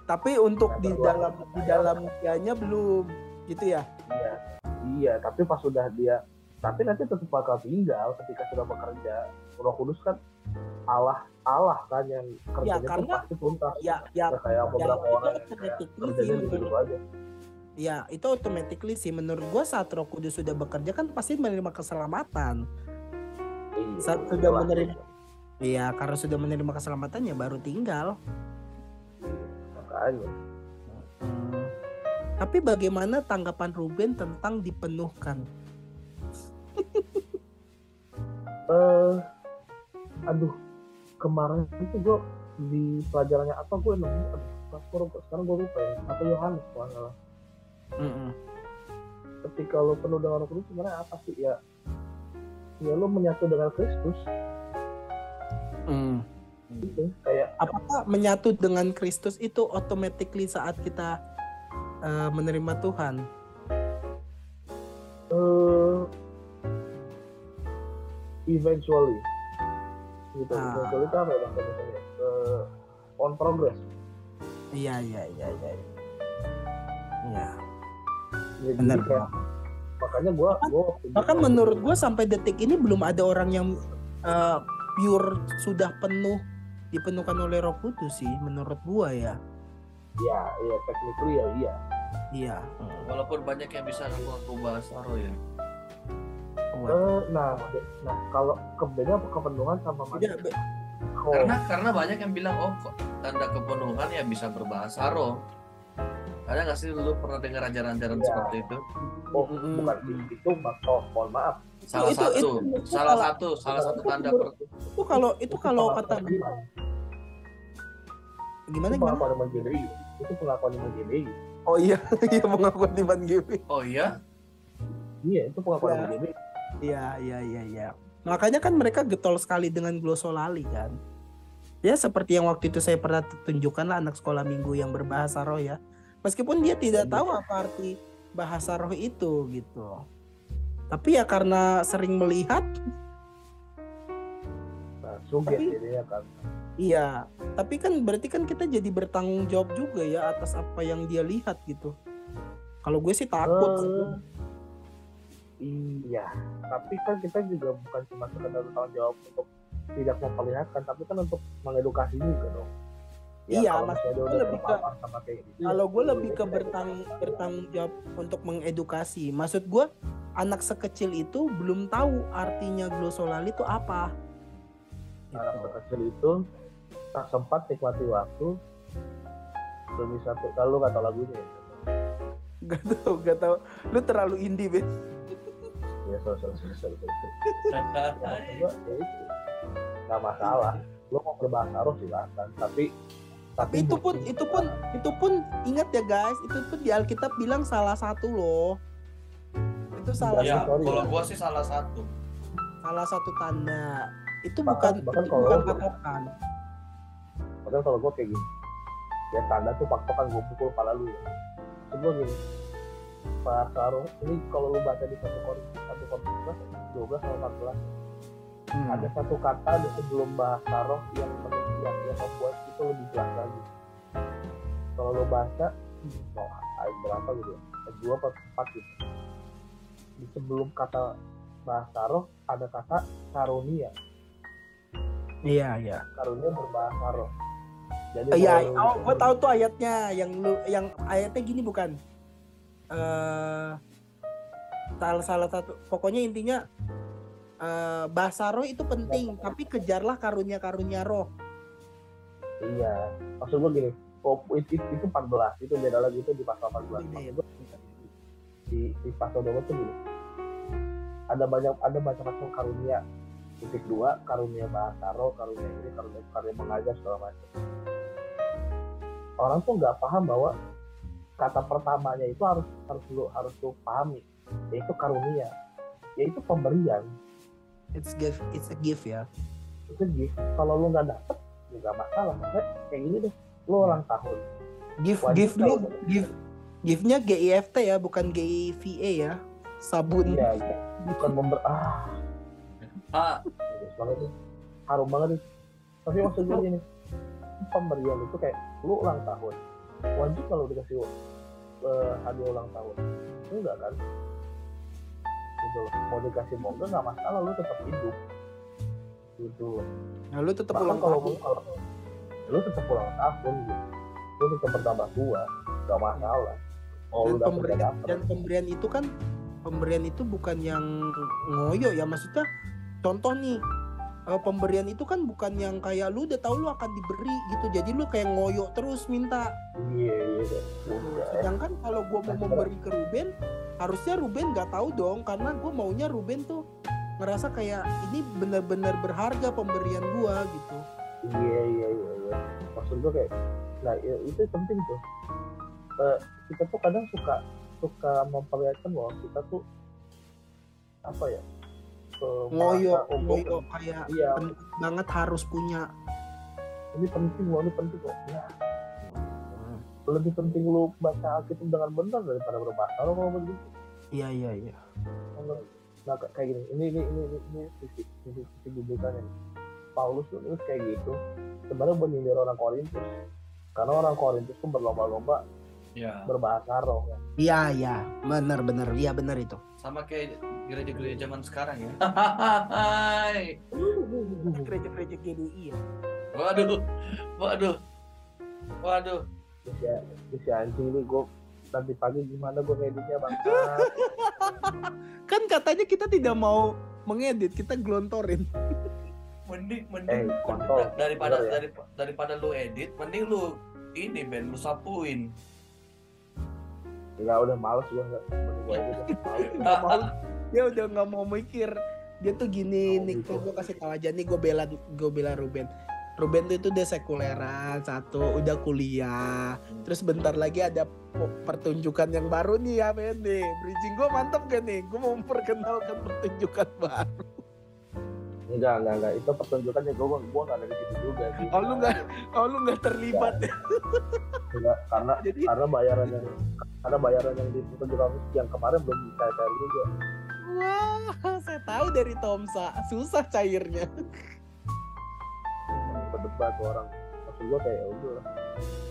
Tapi untuk Nah, di dalam di dalam dianya belum, gitu ya? Iya. Iya, tapi pas sudah dia tapi nanti tetap bakal tinggal ketika sudah bekerja. Roh Kudus kan Allah Allah kan yang kerjanya tuh karena- pasti tuntas. Ya, ya, Nggak kayak beberapa itu orang yang kayak kerjanya menurut- aja. Ya, itu automatically sih menurut gua saat Roh Kudus sudah bekerja kan pasti menerima keselamatan. Iya, Saat sudah menerima Iya, karena sudah menerima keselamatan ya baru tinggal. makanya. Hmm. Tapi bagaimana tanggapan Ruben tentang dipenuhkan? eh aduh kemarin itu gue di pelajarannya apa gue nemu aduh, sekarang, sekarang gue lupa ya atau Yohanes kalau Mm-mm. ketika lo penuh dengan Roh Kudus sebenarnya apa sih ya ya lo menyatu dengan Kristus Hmm. gitu kayak Apakah menyatu dengan Kristus itu automatically saat kita eh, menerima Tuhan? eh eventually gitu Ah. eventually itu apa ya Indonesianya? Eh, on progress Iya, iya, iya, iya. Iya. Jadi Benar. kayak, makanya gue gue Bahkan menurut gue sampai detik ini belum ada orang yang eh, pure sudah penuh dipenuhkan oleh Roh Kudus sih menurut gua ya. ya ya technically ya iya Iya. Walaupun banyak yang bisa ngaku bahasa roh ya. Eh, nah, nah kalau kebeda kepenuhan sama Tidak, mati. be- Oh, Karena karena banyak yang bilang oh kok tanda kepenuhan ya bisa berbahasa roh. Ada nggak sih dulu pernah dengar ajaran-ajaran Iya. seperti itu? oh Mm-mm. bukan itu oh, mohon maaf. Salah itu- satu, itu- itu salah kalau- satu, salah satu tanda per, itu kalau itu kalau kata gimana itu gimana? pengakuan iman GBI. Itu pengakuan iman GBI. Oh iya, iya pengakuan Iman Gibi. Oh iya? Iya, itu pengakuan iman GBI. Iya, iya, iya, iya. Makanya kan mereka getol sekali dengan glosolali kan. Ya seperti yang waktu itu saya pernah tunjukkan lah anak sekolah minggu yang berbahasa roh ya. Meskipun dia tidak tahu apa arti bahasa roh itu gitu. Tapi ya karena sering melihat, Nah, Tapi- jadinya kan. iya. Tapi kan berarti kan kita jadi bertanggung jawab juga ya atas apa yang dia lihat gitu. Kalau gue sih takut. Eh, iya, tapi kan kita juga bukan cuma sekedar tanggung jawab untuk tidak memperlihatkan, tapi kan untuk mengedukasi juga dong. Ya, Iya, misalnya dia gue lebih ke- gitu. Kalau gue lebih ke bertanggung jawab untuk mengedukasi. Maksud gue anak sekecil itu belum tahu artinya glosolali itu apa. anak Gitu. kecil itu tak sempat nikmati waktu demi satu kalau nggak tahu lagunya ya. Gak tau, gak tau. Lu terlalu indie, Ben. ya so so so so, ya ya itu nggak masalah lu mau berbahasa roh silakan tapi Tapi itu pun, itu pun, itu pun ingat ya guys, itu pun di Alkitab bilang salah satu loh. Itu salah Ya, satu, kalau gua sih salah satu. salah satu tanda. Itu Bahkan- bukan, bahkan itu bukan patokan. Padahal kalau gue kayak gini, ya tanda tuh patokan gue pukul kepala lu ya. Sebelum gini, bahasa roh ini kalau lu baca di satu Korintus satu Korintus 12 sama 14 Hmm. ada satu kata di sebelum bahasa roh yang yang, yang membuat itu lebih jelas lagi. Kalau lu baca mau ayat berapa gitu ya, dua atau empat gitu. Di sebelum kata bahasa roh ada kata karunia. Iya, iya. karunia berbahasa roh. Jadi Iya, oh, gue tahu tuh ayatnya yang lu yang ayatnya gini bukan? Eh salah salah satu pokoknya intinya eh bahasa roh itu penting, tapi kejarlah karunia-karunia roh. Iya, maksud gue gini, kok itu, itu, itu 14, itu beda lagi itu di pasal 14. Beda ya? Maksud gua, di, di pasal 12 tuh gini, ada banyak ada macam-macam karunia. Titik dua, karunia bahasa roh, karunia ini, karunia karunia mengajar segala macam. Orang tuh nggak paham bahwa kata pertamanya itu harus harus lu harus lu pahami, yaitu karunia, yaitu pemberian. It's gift, it's a gift ya. Itu gift. Kalau lu nggak dapet, nggak masalah. Maksudnya kayak gini deh, lu ulang tahun, Gift Wajib gift kalau- gift giftnya GIFT ya, bukan GIVA ya. Sabun. Iya, iya. bukan member ah. Ah, banget nih harum banget nih tapi maksud gue gini. Pemberian itu kayak lu ulang tahun. Wajib kalau dikasih eh, hadiah ulang tahun. Enggak kan? Gitu loh. Mau dikasih mau enggak nggak masalah. Lu tetap hidup gitu. Nah, lu tetap Bahkan ulang kalau tahun. kalau lu tetap ulang tahun gitu. Lu tetap bertambah tua nggak masalah. Oh dan pemberian dan pemberian itu kan pemberian itu bukan yang ngoyo ya. Maksudnya contoh nih eh, pemberian itu kan bukan yang kayak lu udah tahu lu akan diberi gitu. Jadi lu kayak ngoyo terus minta. Iya iya Udah. sedangkan kalau gua mau memberi ke Ruben harusnya Ruben nggak tahu dong. Karena gua maunya Ruben tuh ngerasa kayak ini benar-benar berharga pemberian gua gitu Iya iya iya iya. Maksud gue kayak, nah i- itu penting tuh. Eh, kita tuh kadang suka suka memperlihatkan bahwa kita tuh apa ya? eh, ngoyo gua- ngoyo kayak Iya. banget harus punya Ini penting loh, ini penting kok. Ya. Lebih penting lu baca Alkitab dengan benar daripada berbahasa lo kalau begitu. iya iya iya Nah kayak gini, ini ini ini ini, ini sisi sisi sisi biblikalnya. Paulus tuh nulis kayak gitu. Sebenarnya menyindir orang Korintus. Karena orang Korintus tuh berlomba-lomba ya. berbahasa roh. kan. iya iya benar benar iya benar itu Sama kayak gereja-gereja zaman sekarang ya. Hai. gereja-gereja GDI ya Waduh. Waduh. Waduh. Ya, ya anjing nih gue nanti pagi gimana gue ngeditnya bang kan katanya kita tidak mau mengedit kita gelontorin Mending eh mending kontol da- daripada ya? dari, daripada lu edit, mending lu ini Ben lu sapuin. nggak udah males gue nggak mending gue edit dah. Males. nggak mau dia udah nggak mau mikir dia tuh gini Oh, nih gitu. gue kasih tahu aja nih gue bela gue bela Ruben Ruben tuh itu udah sekuleran satu udah kuliah. Terus bentar lagi ada pertunjukan yang baru nih ya men nih bridging gue mantep gak nih? Gue mau memperkenalkan pertunjukan baru. Enggak enggak enggak. Itu pertunjukan ya gue gue nggak ada di situ juga sih. Oh lu nggak oh lu nggak terlibat ya? Enggak, karena jadi karena bayaran yang karena bayaran yang di pertunjukan yang kemarin belum cair cair juga. Wah saya tahu dari Tomsa. Susah cairnya berdebat tuh orang. Maksud gue kayak ya udah lah.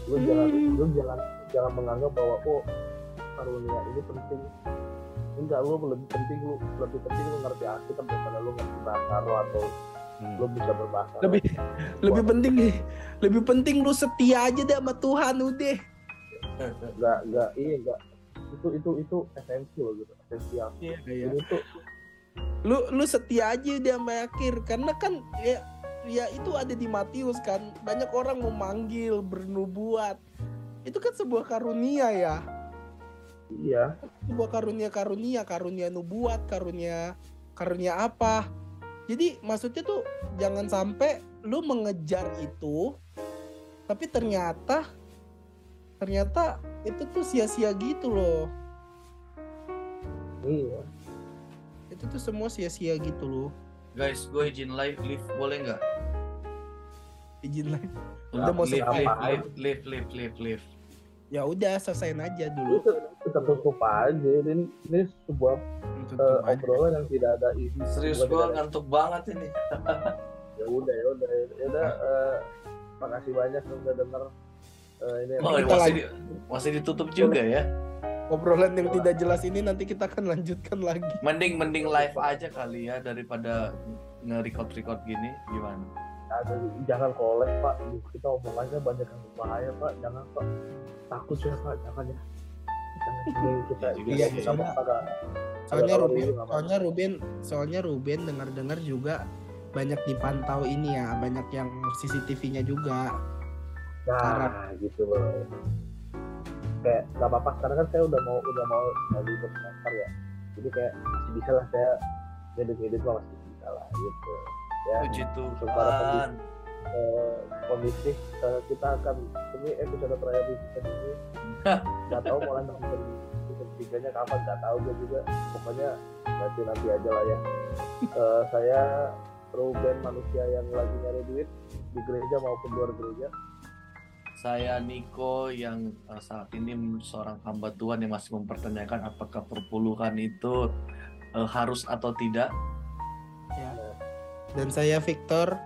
lu jangan lu jangan jangan menganggap bahwa oh karunia ini penting. Enggak lu lebih penting lu lebih penting lu ngerti Alkitab daripada lu ngerti bahasa roh atau lu bisa berbahasa lebih lebih penting nih lebih penting lu setia aja deh sama Tuhan udah. Enggak enggak iya enggak. Itu itu itu esensi loh gitu. Esensial iya iya. ini tuh lu lu setia aja deh sampai akhir karena kan ya ya itu ada di Matius kan. Banyak orang memanggil bernubuat. Itu kan sebuah karunia ya. Iya. Sebuah karunia karunia karunia nubuat karunia karunia apa. Jadi maksudnya tuh jangan sampai lu mengejar itu tapi ternyata ternyata itu tuh sia-sia gitu loh. Iya. Itu tuh semua sia-sia gitu loh Guys, gue izin live live boleh nggak? izin lah Udah mau live, selesai. live, live, live, live, live, live. ya udah selesaiin aja dulu kita tutup aja ini ini sebuah aja. obrolan yang tidak ada isi Serius gue ngantuk banget ini. ya udah ya udah ya udah eh, makasih banyak yang udah denger eh, ini Oh, masih, masih ditutup juga ya. Obrolan yang tidak jelas ini nanti kita akan lanjutkan lagi. Mending mending live aja kali ya daripada nge-record record gini. Gimana? jangan kolek pak. Kita omongannya banyak yang berbahaya pak. Jangan pak. Takut ya pak. Jangan ya. Jangan kita. Iya, kita soalnya- pada Soalnya Ruben, soalnya Ruben, soalnya Ruben dengar-dengar juga banyak dipantau ini ya, banyak yang CCTV-nya juga. Nah, gitu loh. Kayak nggak apa-apa sekarang kan saya udah mau udah mau mau di semester ya. Jadi kayak masih bisa lah saya ngedit-ngedit mah masih bisa lah gitu. Ya. Puji untuk para Tuhan. pembisnis, eh, pembisnis eh, kita akan ini episode terakhir di season ini nggak tahu mau lanjut season season tiganya kapan nggak tahu gue juga pokoknya nanti nanti aja lah ya Eh, saya Ruben manusia yang lagi nyari duit di gereja maupun luar gereja Saya Niko yang eh, saat ini seorang hamba Tuhan yang masih mempertanyakan apakah perpuluhan itu eh, harus atau tidak. Ya. Dan saya Victor,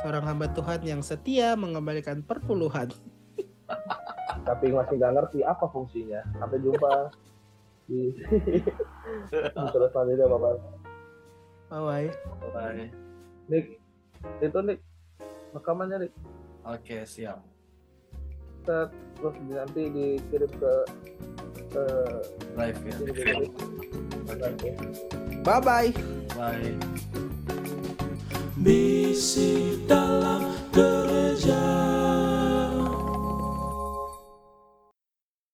seorang hamba Tuhan yang setia mengembalikan perpuluhan. tapi masih nggak ngerti apa fungsinya. Sampai jumpa di episode selanjutnya Bapak. Bye bye. Bye. Nick, itu Nick, rekamannya Nick. Oke, siap set terus nanti dikirim ke ke live ya. ya. ya. Bye bye. Bye. Misi dalam gereja.